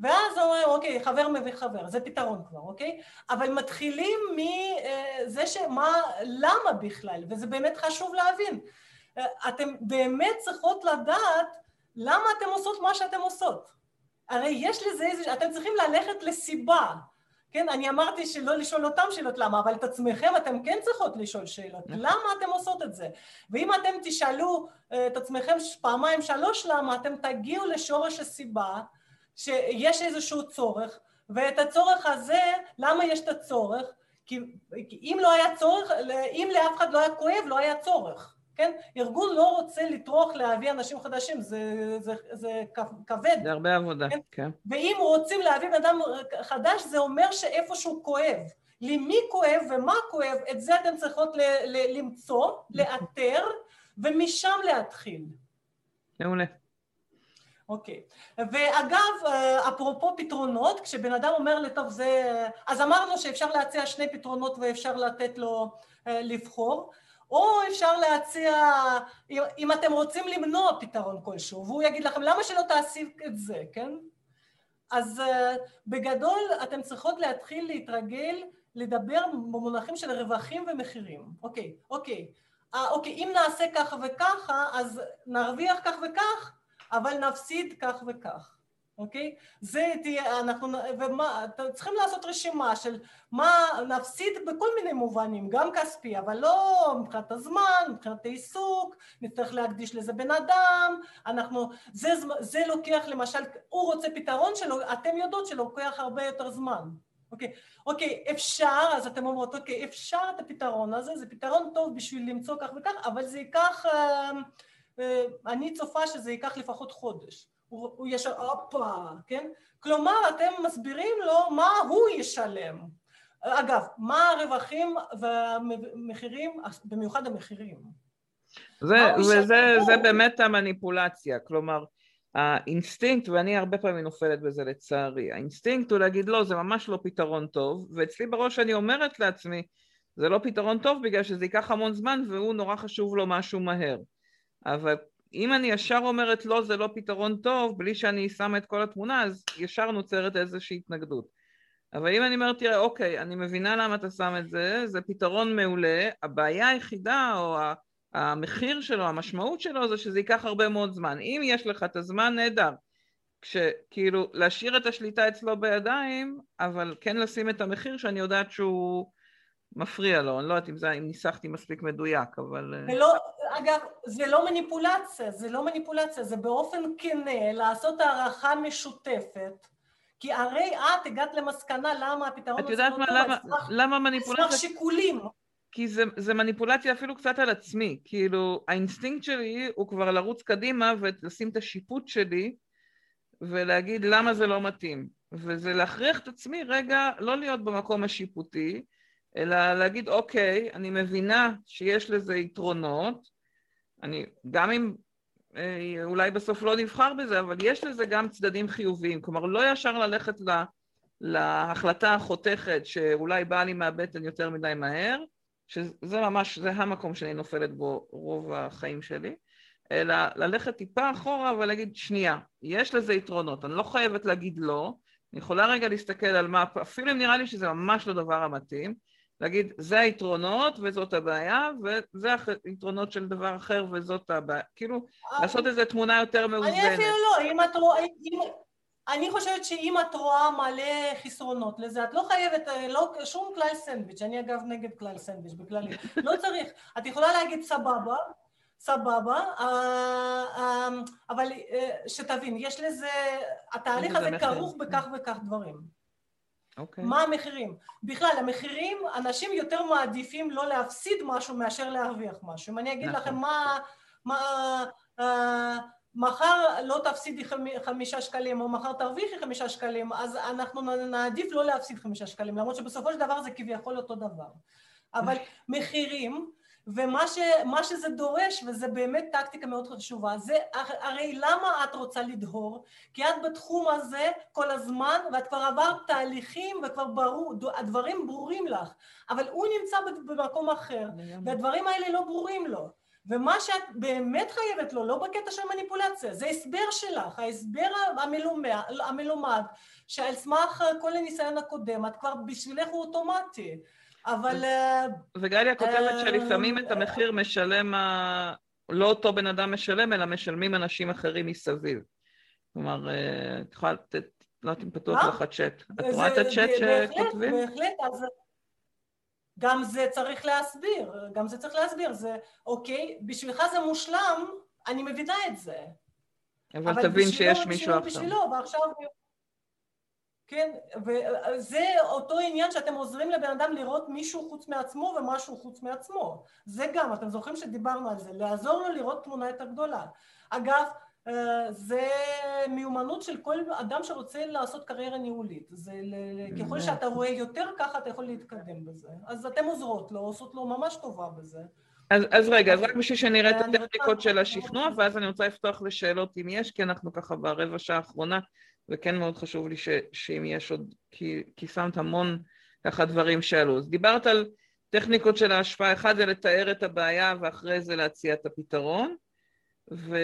ואז אומרים, אוקיי, חבר מביא חבר, זה פתרון כבר, אוקיי? אבל מתחילים מזה אה, שמה, למה בכלל, וזה באמת חשוב להבין. אה, אתם באמת צריכות לדעת למה אתם עושות מה שאתם עושות. הרי יש לזה איזה, אתם צריכים ללכת לסיבה. כן, אני אמרתי שלא לשאול אותם שאלות למה, אבל את עצמכם אתם כן צריכות לשאול שאלות. נכון. למה אתם עושות את זה? ואם אתם תשאלו אה, את עצמכם פעמיים שלוש למה, אתם תגיעו לשורש הסיבה שיש איזשהו צורך, ואת הצורך הזה, למה יש את הצורך? כי אם לא היה צורך, אם לאף אחד לא היה כואב, לא היה צורך, כן? ארגון לא רוצה לטרוח להביא אנשים חדשים, זה, זה, זה כבד. זה הרבה עבודה, כן. כן. ואם רוצים להביא בן אדם חדש, זה אומר שאיפשהו כואב. למי כואב ומה כואב, את זה אתם צריכות ל, ל, למצוא, לאתר, ומשם להתחיל. מעולה. אוקיי. ואגב, אה, אפרופו פתרונות, כשבן אדם אומר לי, טוב, זה... אז אמרנו שאפשר להציע שני פתרונות ואפשר לתת לו אה, לבחור, או אפשר להציע, אם אתם רוצים למנוע פתרון כלשהו, והוא יגיד לכם, למה שלא תעסיק את זה, כן? אז בגדול אתם צריכות להתחיל להתרגל לדבר במונחים של רווחים ומחירים. אוקיי, אוקיי. אוקיי, אם נעשה ככה וככה, אז נרוויח כך וכך, אבל נפסיד כך וכך. אוקיי? זה תהיה, אנחנו, ומה, צריכים לעשות רשימה של מה נפסיד בכל מיני מובנים, גם כספי, אבל לא מבחינת הזמן, מבחינת העיסוק, נצטרך להקדיש לזה בן אדם, אנחנו, זה, זה לוקח למשל, הוא רוצה פתרון שלו, אתם יודעות שלוקח הרבה יותר זמן. אוקיי, אוקיי, אפשר, אז אתם אומרות, אוקיי, אפשר את הפתרון הזה, זה פתרון טוב בשביל למצוא כך וכך, אבל זה ייקח, אה, אני צופה שזה ייקח לפחות חודש. הוא, הוא ישר, הופה, כן? כלומר, אתם מסבירים לו מה הוא ישלם. אגב, מה הרווחים והמחירים, במיוחד המחירים. זה, וזה זה באמת המניפולציה, כלומר, האינסטינקט, ואני הרבה פעמים נופלת בזה לצערי, האינסטינקט הוא להגיד לא, זה ממש לא פתרון טוב, ואצלי בראש אני אומרת לעצמי, זה לא פתרון טוב בגלל שזה ייקח המון זמן והוא נורא חשוב לו משהו מהר. אבל אם אני ישר אומרת לא, זה לא פתרון טוב, בלי שאני שמה את כל התמונה, אז ישר נוצרת איזושהי התנגדות. אבל אם אני אומרת, תראה, אוקיי, אני מבינה למה אתה שם את זה, זה פתרון מעולה, הבעיה היחידה או המחיר שלו, המשמעות שלו זה שזה ייקח הרבה מאוד זמן. אם יש לך את הזמן, נהדר. כשכאילו להשאיר את השליטה אצלו בידיים, אבל כן לשים את המחיר שאני יודעת שהוא מפריע לו, אני לא יודעת אם, זה, אם ניסחתי מספיק מדויק, אבל... אה, ולא, אגב, זה לא מניפולציה, זה לא מניפולציה, זה באופן כנה לעשות הערכה משותפת, כי הרי את הגעת למסקנה למה הפתרון הזה לא את יודעת מה, למה מניפולציה? שמה שיקולים. כי זה, זה מניפולציה אפילו קצת על עצמי, כאילו האינסטינקט שלי הוא כבר לרוץ קדימה ולשים את השיפוט שלי ולהגיד למה זה לא מתאים, וזה להכריח את עצמי רגע לא להיות במקום השיפוטי, אלא להגיד אוקיי, אני מבינה שיש לזה יתרונות, אני, גם אם אה, אולי בסוף לא נבחר בזה, אבל יש לזה גם צדדים חיוביים, כלומר לא ישר ללכת לה, להחלטה החותכת שאולי באה לי מהבטן יותר מדי מהר, שזה ממש, זה המקום שאני נופלת בו רוב החיים שלי, אלא ללכת טיפה אחורה ולהגיד, שנייה, יש לזה יתרונות, אני לא חייבת להגיד לא, אני יכולה רגע להסתכל על מה, אפילו אם נראה לי שזה ממש לא דבר המתאים, להגיד, זה היתרונות וזאת הבעיה, וזה היתרונות של דבר אחר וזאת הבעיה. כאילו, אה, לעשות איזו תמונה יותר מאוזנת. אני אפילו לא, אם את רואה... אני חושבת שאם את רואה מלא חסרונות לזה, את לא חייבת, אה, לא, שום כלל סנדוויץ', אני אגב נגד כלל סנדוויץ' בכללי, לא צריך, את יכולה להגיד סבבה, סבבה, אה, אבל שתבין, יש לזה, התהליך הזה כרוך בכך וכך דברים. Okay. אוקיי. מה המחירים? בכלל, המחירים, אנשים יותר מעדיפים לא להפסיד משהו מאשר להרוויח משהו. אם אני אגיד נכון. לכם מה... מה uh, מחר לא תפסידי חמישה שקלים או מחר תרוויחי חמישה שקלים, אז אנחנו נעדיף לא להפסיד חמישה שקלים, למרות שבסופו של דבר זה כביכול אותו דבר. אבל מחירים ומה ש, שזה דורש, וזה באמת טקטיקה מאוד חשובה, זה הרי למה את רוצה לדהור? כי את בתחום הזה כל הזמן, ואת כבר עברת תהליכים וכבר ברור, הדברים ברורים לך, אבל הוא נמצא במקום אחר, והדברים האלה לא ברורים לו. ומה שאת באמת חייבת לו, לא בקטע של מניפולציה, זה הסבר שלך, ההסבר המלומד, המלומד שעל סמך כל הניסיון הקודם, את כבר בשבילך הוא אוטומטי. אבל... אה, וגליה כותבת אה, שלפעמים את המחיר משלם, לא אותו בן אדם משלם, אלא משלמים אנשים אחרים מסביב. כלומר, אה, את יכולה לתת, לא יודעת אם פתוח לך צ'אט. את רואה את הצ'אט שכותבים? בהחלט, אז גם זה צריך להסביר, גם זה צריך להסביר, זה אוקיי, בשבילך זה מושלם, אני מבינה את זה. אבל תבין שיש מישהו עכשיו. בשבילו, ועכשיו כן, וזה אותו עניין שאתם עוזרים לבן אדם לראות מישהו חוץ מעצמו ומשהו חוץ מעצמו. זה גם, אתם זוכרים שדיברנו על זה, לעזור לו לראות תמונה יותר גדולה. אגב, אה, זה מיומנות של כל אדם שרוצה לעשות קריירה ניהולית. זה ככל שאתה רואה יותר ככה, אתה יכול להתקדם בזה. אז אתם עוזרות לו, עושות לו ממש טובה בזה. אז, אז רגע, אז רק בשביל שנראה את הטכניקות של השכנוע, ואז אני רוצה לפתוח לשאלות אם יש, כי אנחנו ככה ברבע שעה האחרונה וכן מאוד חשוב לי ש, שאם יש עוד, כי, כי שמת המון ככה דברים שעלו. אז דיברת על טכניקות של ההשפעה, אחד זה לתאר את הבעיה ואחרי זה להציע את הפתרון, ו,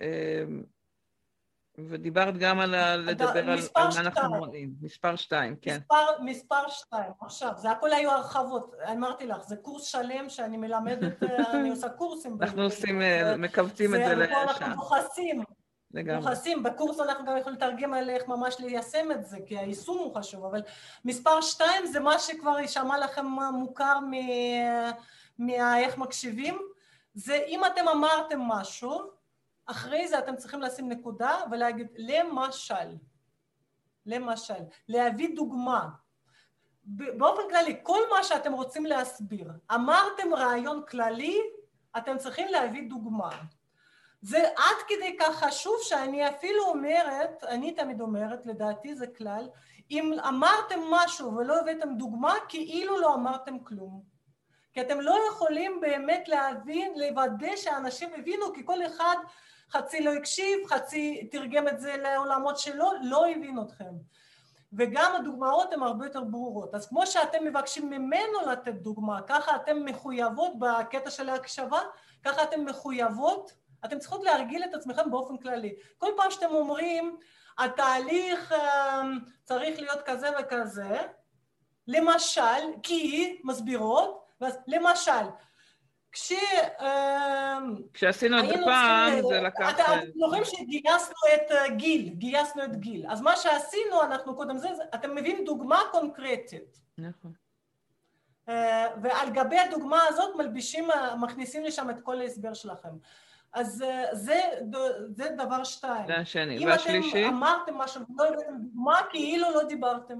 אמ, ודיברת גם על ה, לדבר על, על מה אנחנו רואים. מספר שתיים, כן. מספר, מספר שתיים, עכשיו, זה הכל היו הרחבות, אמרתי לך, זה קורס שלם שאני מלמדת, אני עושה קורסים. אנחנו עושים, אה, מכווצים את זה. זה אנחנו דוחסים. לגמרי. יוחסים, בקורס אנחנו גם יכולים לתרגם על איך ממש ליישם את זה, כי היישום הוא חשוב, אבל מספר שתיים זה מה שכבר יישמע לכם מוכר מאיך מקשיבים, זה אם אתם אמרתם משהו, אחרי זה אתם צריכים לשים נקודה ולהגיד למשל, למשל, להביא דוגמה. באופן כללי, כל מה שאתם רוצים להסביר, אמרתם רעיון כללי, אתם צריכים להביא דוגמה. זה עד כדי כך חשוב שאני אפילו אומרת, אני תמיד אומרת, לדעתי זה כלל, אם אמרתם משהו ולא הבאתם דוגמה, כאילו לא אמרתם כלום. כי אתם לא יכולים באמת להבין, לוודא שאנשים הבינו, כי כל אחד חצי לא הקשיב, חצי תרגם את זה לעולמות שלו, לא הבין אתכם. וגם הדוגמאות הן הרבה יותר ברורות. אז כמו שאתם מבקשים ממנו לתת דוגמה, ככה אתם מחויבות בקטע של ההקשבה, ככה אתם מחויבות אתם צריכות להרגיל את עצמכם באופן כללי. כל פעם שאתם אומרים, התהליך אמ, צריך להיות כזה וכזה, למשל, כי מסבירות, ואז למשל, כש... אמ, כשעשינו את זה פעם, זה לקח... אתם זוכרים שגייסנו את אה, גיל, גייסנו את גיל. אז מה שעשינו, אנחנו קודם זה, אתם מביאים דוגמה קונקרטית. נכון. אה, ועל גבי הדוגמה הזאת מלבישים, אה, מכניסים לשם את כל ההסבר שלכם. אז אה, זה, זה דבר שתיים. זה השני. והשלישי? אם אתם אמרתם משהו ולא הבאתם דוגמה, כאילו לא דיברתם.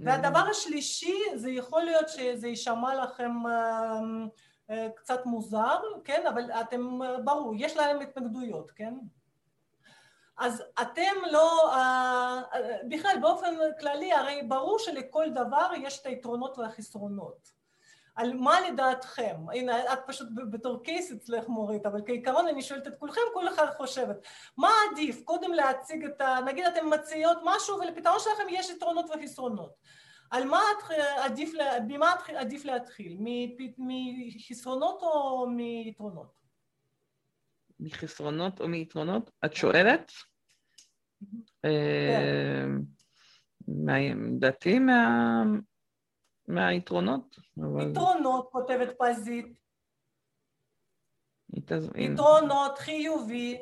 והדבר השלישי, זה יכול להיות שזה יישמע לכם אה, אה, קצת מוזר, כן? אבל אתם, ברור, יש להם התנגדויות, כן? אז אתם לא, בכלל באופן כללי, הרי ברור שלכל דבר יש את היתרונות והחסרונות. על מה לדעתכם, הנה את פשוט בתור קייס אצלך מורית, אבל כעיקרון אני שואלת את כולכם, כל אחד חושבת, מה עדיף, קודם להציג את ה... נגיד אתם מציעות משהו ולפתרון שלכם יש יתרונות וחסרונות, על מה עדיף, ממה עדיף להתחיל, מחסרונות או מיתרונות? מחסרונות או מיתרונות? את שואלת? אה, כן. דעתי מה... מהיתרונות. אבל... יתרונות, כותבת פזית. יתרונות, חיובי.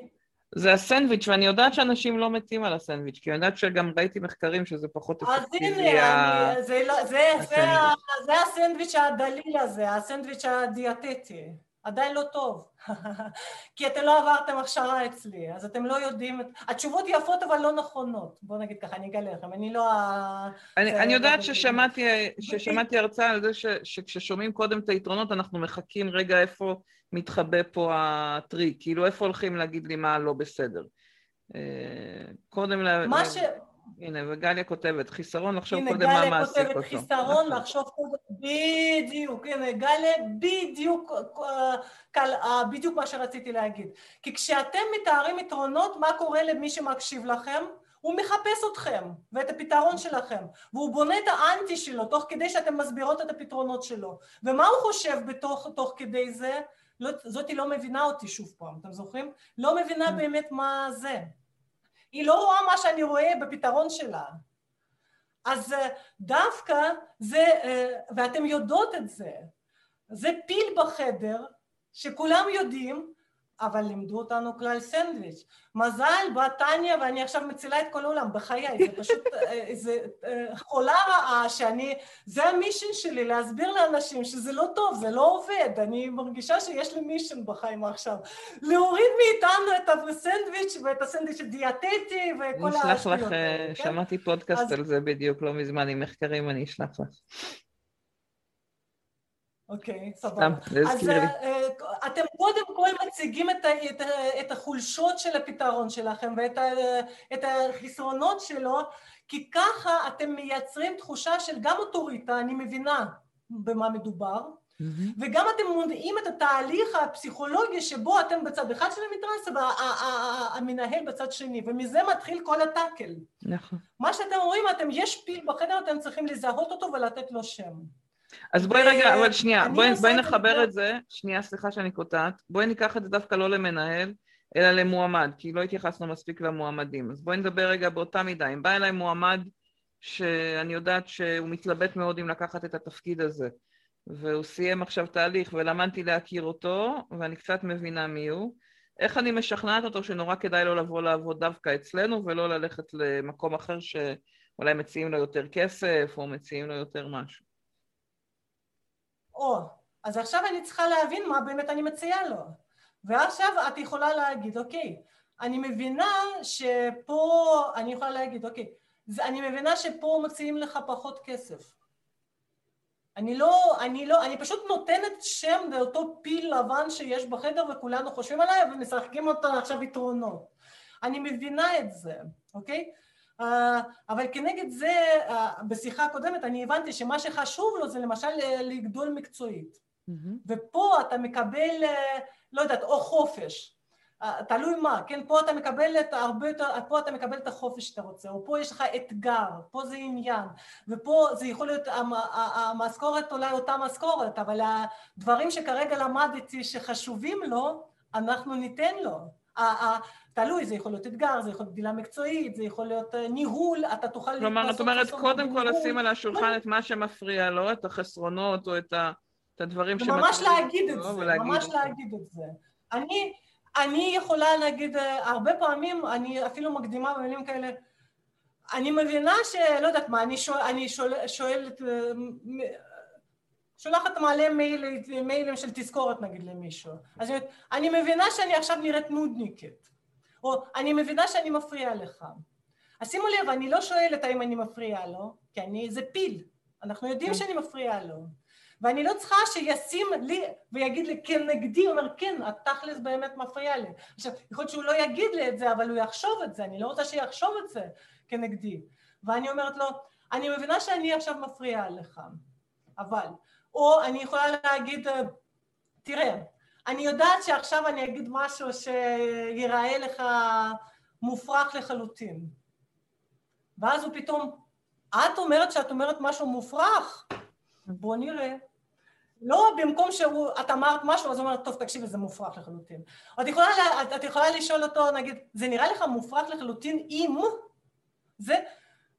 זה הסנדוויץ', ואני יודעת שאנשים לא מתים על הסנדוויץ', כי אני יודעת שגם ראיתי מחקרים שזה פחות אפקטיבי. אז הנה, אני, זה, לא, זה, זה, זה הסנדוויץ' הדליל הזה, הסנדוויץ' הדיאטטי. עדיין לא טוב, כי אתם לא עברתם הכשרה אצלי, אז אתם לא יודעים, התשובות יפות אבל לא נכונות, בואו נגיד ככה, אני אגלה לכם, אני לא ה... אני, אני יודעת ששמעתי, ששמעתי הרצאה על זה ש, שכששומעים קודם את היתרונות אנחנו מחכים רגע איפה מתחבא פה הטריק, כאילו איפה הולכים להגיד לי מה לא בסדר. אה, קודם... מה ש... הנה, וגליה כותבת, חיסרון לחשוב קודם מה מעסיק אותו. הנה, גליה כותבת, חיסרון נכון. לחשוב קודם, בדיוק, הנה, גליה, בדיוק, אה, בדיוק מה שרציתי להגיד. כי כשאתם מתארים יתרונות, מה קורה למי שמקשיב לכם? הוא מחפש אתכם ואת הפתרון שלכם, והוא בונה את האנטי שלו תוך כדי שאתם מסבירות את הפתרונות שלו. ומה הוא חושב בתוך, תוך כדי זה? לא, זאתי לא מבינה אותי שוב פעם, אתם זוכרים? לא מבינה כן. באמת מה זה. היא לא רואה מה שאני רואה בפתרון שלה. אז אה, דווקא זה, אה, ואתם יודעות את זה, זה פיל בחדר שכולם יודעים אבל לימדו אותנו כלל סנדוויץ'. מזל, טניה ואני עכשיו מצילה את כל העולם, בחיי, זה פשוט איזה אה, אה, חולה רעה שאני, זה המישן שלי, להסביר לאנשים שזה לא טוב, זה לא עובד, אני מרגישה שיש לי מישן בחיים עכשיו. להוריד מאיתנו את הסנדוויץ' ואת הסנדוויץ' הדיאטטי וכל השטויות. אני אשלח לך, כן? שמעתי פודקאסט. על זה בדיוק לא מזמן עם מחקרים, אני אשלח לך. אוקיי, סבבה. אז אה, אה, אתם קודם כל מציגים את, החולשות של הפתרון שלכם ואת החסרונות שלו, כי ככה אתם מייצרים תחושה של גם אוטוריטה, אני מבינה במה מדובר, Mm-hmm. וגם אתם מונעים את התהליך הפסיכולוגי שבו אתם בצד אחד של המתרס והמנהל בצד שני, ומזה מתחיל כל הטאקל. נכון. מה שאתם רואים, אתם, יש פיל בחדר, אתם צריכים לזהות אותו ולתת לו שם. אז בואי רגע, אבל שנייה, בואי, בואי נחבר את זה, שנייה, סליחה שאני קוטעת, בואי ניקח את זה דווקא לא למנהל, אלא למועמד, כי לא התייחסנו מספיק למועמדים. אז בואי נדבר רגע באותה מידה. אם בא אליי מועמד שאני יודעת שהוא מתלבט מאוד אם לקחת את התפקיד הזה, והוא סיים עכשיו תהליך ולמדתי להכיר אותו, ואני קצת מבינה מי הוא, איך אני משכנעת אותו שנורא כדאי לו לבוא לעבוד דווקא אצלנו ולא ללכת למקום אחר שאולי מציעים לו יותר כסף או מציעים לו יותר משהו. או, אז עכשיו אני צריכה להבין מה באמת אני מציעה לו. ועכשיו את יכולה להגיד, אוקיי, אני מבינה שפה, אני יכולה להגיד, אוקיי, אני מבינה שפה מציעים לך פחות כסף. אני לא, אני לא, אני פשוט נותנת שם לאותו פיל לבן שיש בחדר וכולנו חושבים עליי ומשחקים אותו עכשיו יתרונות. אני מבינה את זה, אוקיי? Uh, אבל כנגד זה, uh, בשיחה הקודמת אני הבנתי שמה שחשוב לו זה למשל לגדול מקצועית. ופה אתה מקבל, לא יודעת, או חופש, אה, תלוי מה, כן, פה אתה מקבל את הרבה יותר, פה אתה מקבל את החופש שאתה רוצה, או פה יש לך אתגר, פה זה עניין, ופה זה יכול להיות, המשכורת אולי אותה משכורת, אבל הדברים שכרגע למדתי שחשובים לו, אנחנו ניתן לו. תלוי, זה יכול להיות אתגר, זה יכול להיות גדילה מקצועית, זה יכול להיות אה, ניהול, אתה תוכל... כלומר, את אומרת, קודם כל לשים על השולחן את מה שמפריע לו, את החסרונות או את הדברים שמטרידים. ממש להגיד את זה, ממש להגיד את זה. אני... אני יכולה להגיד, אה, הרבה פעמים אני אפילו מקדימה במילים כאלה, אני מבינה שלא יודעת מה, אני, שואל, אני שואל, שואלת, אה, שולחת מלא מייל, מיילים של תזכורת נגיד למישהו, אז אני, אני מבינה שאני עכשיו נראית נודניקית, או אני מבינה שאני מפריעה לך. אז שימו לב, אני לא שואלת האם אני מפריעה לו, כי אני, זה פיל, אנחנו יודעים כן. שאני מפריעה לו. ואני לא צריכה שישים לי ויגיד לי כן נגדי, הוא אומר כן, התכלס באמת מפריע לי. עכשיו, יכול להיות שהוא לא יגיד לי את זה, אבל הוא יחשוב את זה, אני לא רוצה שיחשוב את זה כנגדי. ואני אומרת לו, אני מבינה שאני עכשיו מפריעה לך, אבל, או אני יכולה להגיד, תראה, אני יודעת שעכשיו אני אגיד משהו שיראה לך מופרך לחלוטין. ואז הוא פתאום, את אומרת שאת אומרת משהו מופרך? בוא נראה. לא במקום שאת אמרת משהו, אז הוא אומר, טוב, תקשיבי, זה מופרך לחלוטין. את יכולה, את, את יכולה לשאול אותו, נגיד, זה נראה לך מופרך לחלוטין אם זה,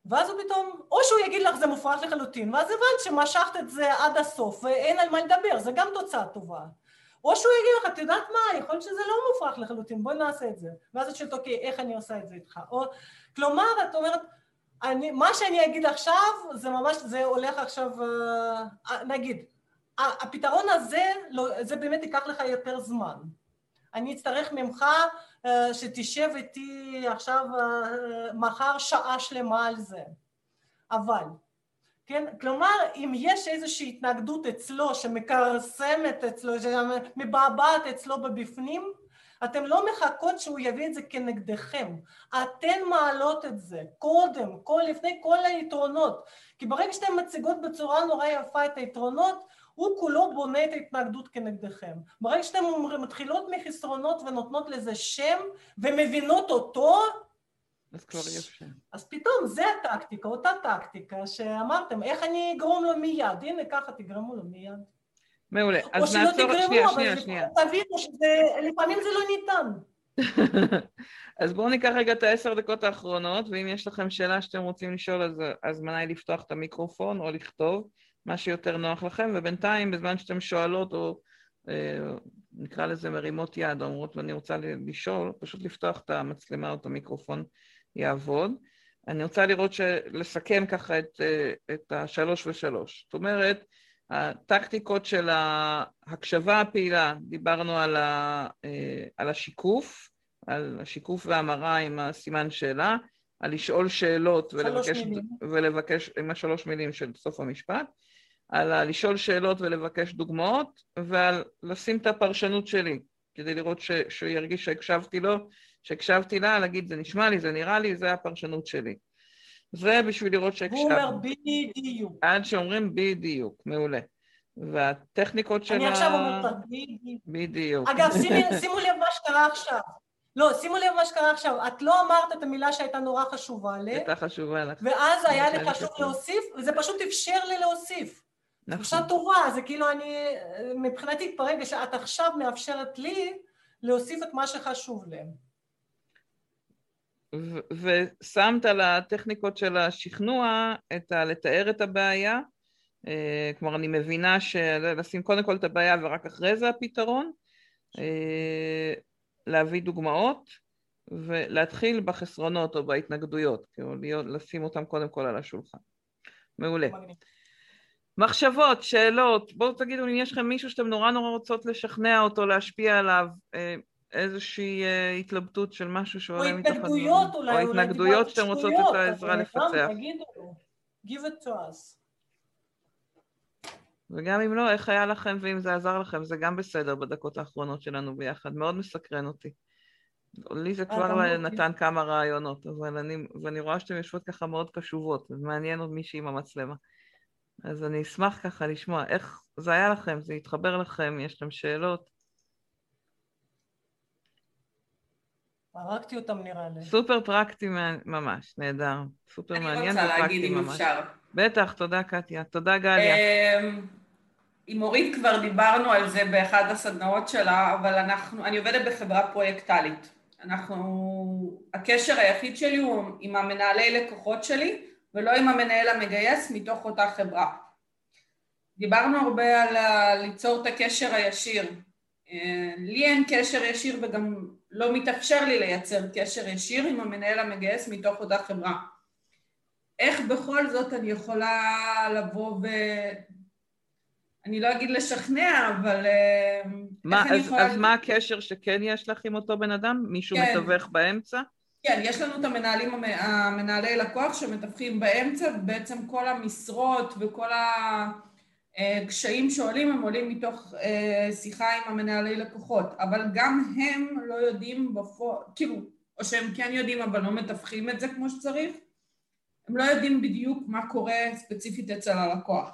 ואז הוא פתאום, או שהוא יגיד לך זה מופרך לחלוטין, ואז הבנת שמשכת את זה עד הסוף, ואין על מה לדבר, זה גם תוצאה טובה. או שהוא יגיד לך, את יודעת מה, יכול להיות שזה לא מופרך לחלוטין, בואי נעשה את זה. ואז את שואלת, אוקיי, איך אני עושה את זה איתך? או, כלומר, את אומרת, אני, מה שאני אגיד עכשיו, זה ממש, זה הולך עכשיו, אה, נגיד, הפתרון הזה, לא, זה באמת ייקח לך יותר זמן. אני אצטרך ממך אה, שתשב איתי עכשיו, אה, מחר שעה שלמה על זה. אבל, כן, כלומר, אם יש איזושהי התנגדות אצלו שמכרסמת אצלו, שמבעבעת אצלו בבפנים, אתן לא מחכות שהוא יביא את זה כנגדכם, אתן מעלות את זה קודם, כל, לפני כל היתרונות, כי ברגע שאתן מציגות בצורה נורא יפה את היתרונות, הוא כולו בונה את ההתנגדות כנגדכם. ברגע שאתן מתחילות מחסרונות ונותנות לזה שם ומבינות אותו, אז כבר יש שם. אז פתאום זה הטקטיקה, אותה טקטיקה שאמרתם, איך אני אגרום לו מיד? הנה ככה תגרמו לו מיד. מעולה. אז נעצור, שנייה, שנייה, שנייה. תבינו שלפעמים זה לא ניתן. אז בואו ניקח רגע את העשר דקות האחרונות, ואם יש לכם שאלה שאתם רוצים לשאול, אז הזמנה היא לפתוח את המיקרופון או לכתוב. מה שיותר נוח לכם, ובינתיים בזמן שאתם שואלות או אה, נקרא לזה מרימות יד, או אומרות אני רוצה לשאול, פשוט לפתוח את המצלמה או את המיקרופון יעבוד. אני רוצה לראות, ש... לסכם ככה את, אה, את השלוש ושלוש. זאת אומרת, הטקטיקות של ההקשבה הפעילה, דיברנו על, ה, אה, על השיקוף, על השיקוף והמראה עם הסימן שאלה, על לשאול שאלות ולבקש, ולבקש עם השלוש מילים של סוף המשפט, על לשאול שאלות ולבקש דוגמאות, ועל לשים את הפרשנות שלי, כדי לראות ש, שהוא ירגיש שהקשבתי לו, שהקשבתי לה, להגיד זה נשמע לי, זה נראה לי, זה הפרשנות שלי. זה בשביל לראות שהקשבתי. הוא אומר בדיוק. עד שאומרים בדיוק, מעולה. והטכניקות של ה... אני עכשיו אומרת בדיוק. בדיוק. אגב, שימו לב מה שקרה עכשיו. לא, שימו לב מה שקרה עכשיו, את לא אמרת את המילה שהייתה נורא חשובה לי. הייתה חשובה לך. ואז היה לי חשוב להוסיף, וזה פשוט אפשר לי להוסיף. נכון. תחושה טובה, זה כאילו אני, מבחינתי ברגע שאת עכשיו מאפשרת לי להוסיף את מה שחשוב להם. ושמת על הטכניקות של השכנוע את ה... לתאר את הבעיה, אה, כלומר אני מבינה שלשים קודם כל את הבעיה ורק אחרי זה הפתרון, אה, להביא דוגמאות ולהתחיל בחסרונות או בהתנגדויות, כאילו לשים אותם קודם כל על השולחן. מעולה. מחשבות, שאלות, בואו תגידו אם יש לכם מישהו שאתם נורא נורא רוצות לשכנע אותו, להשפיע עליו, אה, איזושהי אה, התלבטות של משהו שעולה מתחת... או התנגדויות אולי, או התנגדויות שאתם רוצות את העזרה לפצח. תגידו, give it to us. וגם אם לא, איך היה לכם ואם זה עזר לכם, זה גם בסדר בדקות האחרונות שלנו ביחד, מאוד מסקרן אותי. לי זה כבר נתן כמה רעיונות, אבל אני, ואני רואה שאתן יושבות ככה מאוד קשובות, זה מעניין עוד מישהי עם המצלמה. אז אני אשמח ככה לשמוע איך זה היה לכם, זה התחבר לכם, יש לכם שאלות. הרגתי אותם נראה לי. סופר פרקטי ממש, נהדר. סופר מעניין ופרקטי ממש. אני רוצה להגיד אם אפשר. בטח, תודה קטיה. תודה גליה. אמ, עם אורית כבר דיברנו על זה באחד הסדנאות שלה, אבל אנחנו, אני עובדת בחברה פרויקטלית. אנחנו, הקשר היחיד שלי הוא עם המנהלי לקוחות שלי, ולא עם המנהל המגייס מתוך אותה חברה. דיברנו הרבה על ליצור את הקשר הישיר. לי אין קשר ישיר וגם לא מתאפשר לי לייצר קשר ישיר עם המנהל המגייס מתוך אותה חברה. איך בכל זאת אני יכולה לבוא ו... אני לא אגיד לשכנע, אבל... אה, מה, אז, יכולה... אז מה הקשר שכן יש לך עם אותו בן אדם? מישהו כן. מתווך באמצע? כן, יש לנו את המנהלים, המנהלי לקוח שמתווכים באמצע, ובעצם כל המשרות וכל הקשיים שעולים הם עולים מתוך אה, שיחה עם המנהלי לקוחות, אבל גם הם לא יודעים בפועל, כאילו, או שהם כן יודעים אבל לא מתווכים את זה כמו שצריך, הם לא יודעים בדיוק מה קורה ספציפית אצל הלקוח.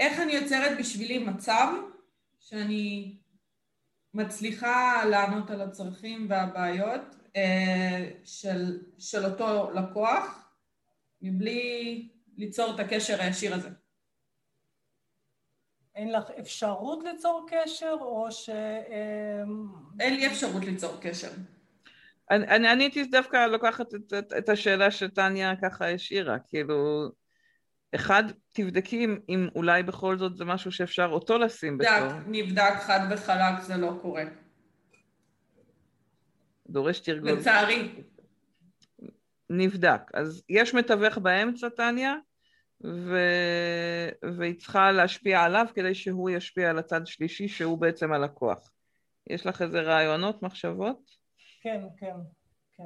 איך אני יוצרת בשבילי מצב שאני מצליחה לענות על הצרכים והבעיות אה, של, של אותו לקוח מבלי ליצור את הקשר הישיר הזה. אין לך אפשרות ליצור קשר או ש... אה, אין לי אפשרות ליצור קשר. אני, אני הייתי דווקא לוקחת את, את, את השאלה שטניה ככה השאירה, כאילו אחד, תבדקי אם, אם אולי בכל זאת זה משהו שאפשר אותו לשים בתור. נבדק, נבדק חד וחלק, זה לא קורה. דורש תרגול. לצערי. נבדק. אז יש מתווך באמצע, טניה, ו... והיא צריכה להשפיע עליו כדי שהוא ישפיע על הצד שלישי, שהוא בעצם הלקוח. יש לך איזה רעיונות, מחשבות? כן, כן, כן.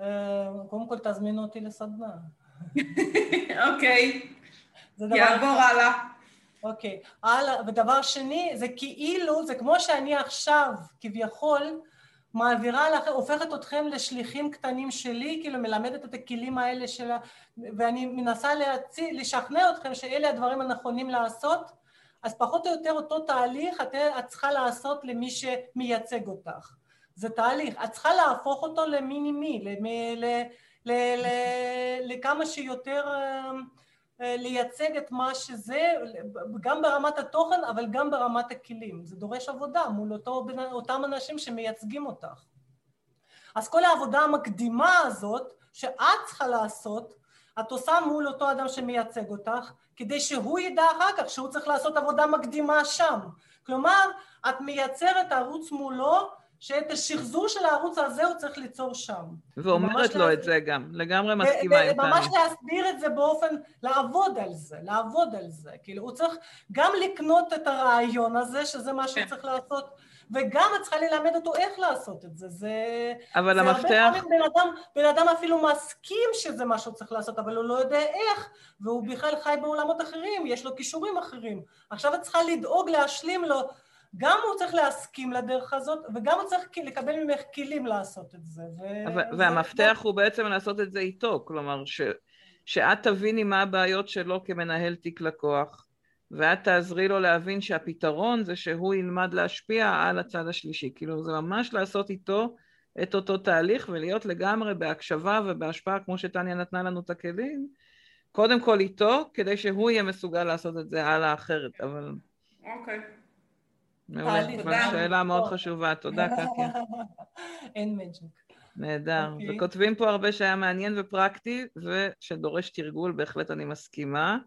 אה, קודם כל תזמינו אותי לסדנה. אוקיי, יעבור הלאה. אוקיי, הלאה, ודבר שני, זה כאילו, זה כמו שאני עכשיו, כביכול, מעבירה לכם, הופכת אתכם לשליחים קטנים שלי, כאילו מלמדת את הכלים האלה של ה... ואני מנסה להציא, לשכנע אתכם שאלה הדברים הנכונים לעשות, אז פחות או יותר אותו תהליך את, את צריכה לעשות למי שמייצג אותך. זה תהליך, את צריכה להפוך אותו למיני-מי, לכמה שיותר אמ, לייצג את מה שזה, גם ברמת התוכן אבל גם ברמת הכלים. זה דורש עבודה מול אותו, אותם אנשים שמייצגים אותך. אז כל העבודה המקדימה הזאת שאת צריכה לעשות, את עושה מול אותו אדם שמייצג אותך, כדי שהוא ידע אחר כך שהוא צריך לעשות עבודה מקדימה שם. כלומר, את מייצרת ערוץ מולו שאת השחזור של הערוץ הזה הוא צריך ליצור שם. ואומרת לו את זה גם, לגמרי מסכימה איתנו. ממש להסביר את זה באופן, לעבוד על זה, לעבוד על זה. כאילו, הוא צריך גם לקנות את הרעיון הזה, שזה מה שהוא כן. צריך לעשות, וגם את צריכה ללמד אותו איך לעשות את זה. זה... אבל זה המפתח... הרבה פעמים בן אדם, בן אדם אפילו מסכים שזה מה שהוא צריך לעשות, אבל הוא לא יודע איך, והוא בכלל חי בעולמות אחרים, יש לו כישורים אחרים. עכשיו את צריכה לדאוג להשלים לו גם הוא צריך להסכים לדרך הזאת, וגם הוא צריך לקבל ממך כלים לעשות את זה. ו... והמפתח זה... הוא בעצם לעשות את זה איתו, כלומר, ש... שאת תביני מה הבעיות שלו כמנהל תיק לקוח, ואת תעזרי לו להבין שהפתרון זה שהוא ילמד להשפיע על הצד השלישי. כאילו, זה ממש לעשות איתו את אותו תהליך ולהיות לגמרי בהקשבה ובהשפעה, כמו שטניה נתנה לנו את הכלים, קודם כל איתו, כדי שהוא יהיה מסוגל לעשות את זה הלאה אחרת, אבל... אוקיי. Okay. מעולה, שאלה מאוד חשובה, תודה קטיה. אין מג'יק. נהדר. Okay. אוקיי. וכותבים פה הרבה שהיה מעניין ופרקטי, ושדורש תרגול, בהחלט אני מסכימה.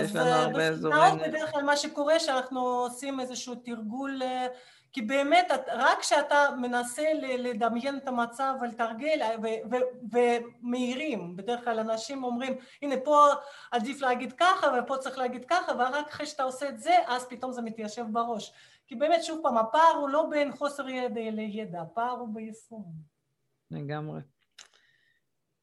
יש לנו הרבה אזורים. אז בסדנאות בדרך כלל מה שקורה, שאנחנו עושים איזשהו תרגול, אה, כי באמת רק כשאתה מנסה לדמיין את המצב ולתרגל ומהירים, בדרך כלל אנשים אומרים הנה פה עדיף להגיד ככה ופה צריך להגיד ככה ורק אחרי שאתה עושה את זה אז פתאום זה מתיישב בראש כי באמת שוב פעם הפער הוא לא בין חוסר ידע לידע, הפער הוא ביישום. לגמרי.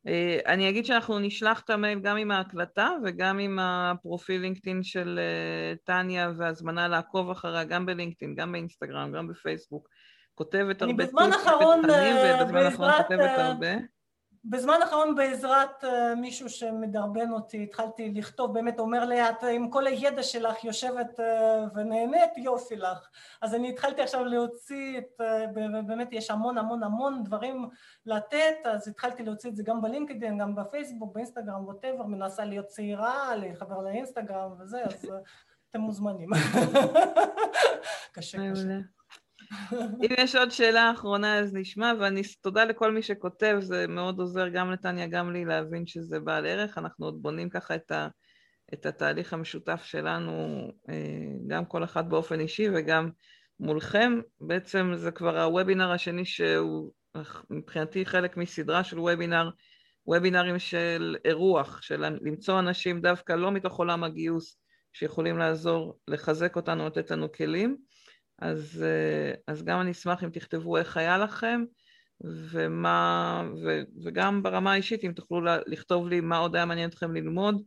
אה, אני אגיד שאנחנו נשלח את המייל גם עם ההקלטה וגם עם הפרופיל לינקדאין של אה, טניה והזמנה לעקוב אחריה גם בלינקדאין, גם באינסטגרם, גם בפייסבוק. כותבת הרבה טיפים ותכנים ובזמן האחרון כותבת הרבה. בזמן האחרון בעזרת uh, מישהו שמדרבן אותי התחלתי לכתוב, באמת אומר לי את עם כל הידע שלך יושבת uh, ונהנית יופי לך. אז אני התחלתי עכשיו להוציא את, uh, באמת יש המון המון המון דברים לתת אז התחלתי להוציא את זה גם בלינקדאין, גם בפייסבוק, באינסטגרם, ווטאבר, מנסה להיות צעירה, לחבר לאינסטגרם וזה אז אתם מוזמנים. קשה קשה אם יש עוד שאלה אחרונה אז נשמע, ואני תודה לכל מי שכותב, זה מאוד עוזר גם לטניה, גם לי להבין שזה בעל ערך, אנחנו עוד בונים ככה את, ה, את התהליך המשותף שלנו, אה, גם כל אחד באופן אישי וגם מולכם. בעצם זה כבר הוובינר השני שהוא מבחינתי חלק מסדרה של וובינר, וובינרים של אירוח, של למצוא אנשים דווקא לא מתוך עולם הגיוס, שיכולים לעזור, לחזק אותנו, לתת לנו כלים. אז, אה, אז גם אני אשמח אם תכתבו איך היה לכם, ומה, ו, וגם ברמה האישית, אם תוכלו לכתוב לי מה עוד היה מעניין אתכם ללמוד,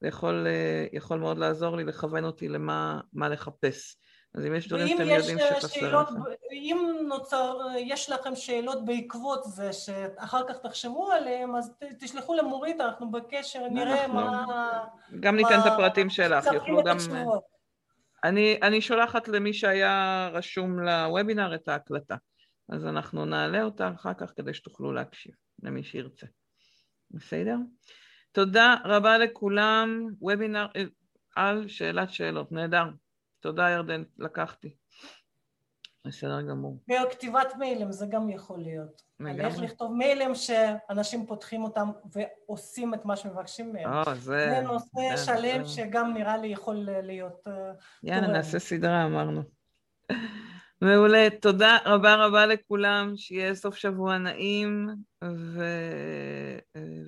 זה יכול, אה, יכול מאוד לעזור לי, לכוון אותי למה לחפש. אז אם יש דברים שאתם יודעים אה, שחסר לכם. אם נוצר, יש לכם שאלות בעקבות זה, שאחר כך תחשבו עליהם, אז תשלחו למורית, אנחנו בקשר, נראה מה... גם ניתן מה, את הפרטים שלך, יוכלו גם... אני, אני שולחת למי שהיה רשום לוובינר את ההקלטה, אז אנחנו נעלה אותה אחר כך כדי שתוכלו להקשיב, למי שירצה. בסדר? תודה רבה לכולם, וובינר אה, על שאלת שאלות, נהדר. תודה ירדן, לקחתי. בסדר גמור. בכתיבת מיילים זה גם יכול להיות. על איך לכתוב מיילים שאנשים פותחים אותם ועושים את מה שמבקשים מהם. או, זה... זה נושא זה, שלם זה... שגם נראה לי יכול להיות... אה, יאללה. נעשה סדרה, אמרנו. מעולה, תודה רבה רבה לכולם, שיהיה סוף שבוע נעים ו...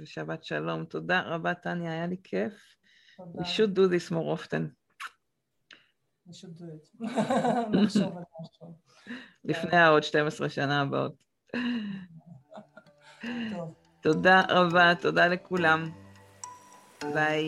ושבת שלום. תודה רבה, טניה, היה לי כיף. תודה. We should do this more often. We should do it. נחשוב על משהו. לפני העוד 12 שנה הבאות. תודה רבה, תודה לכולם. ביי.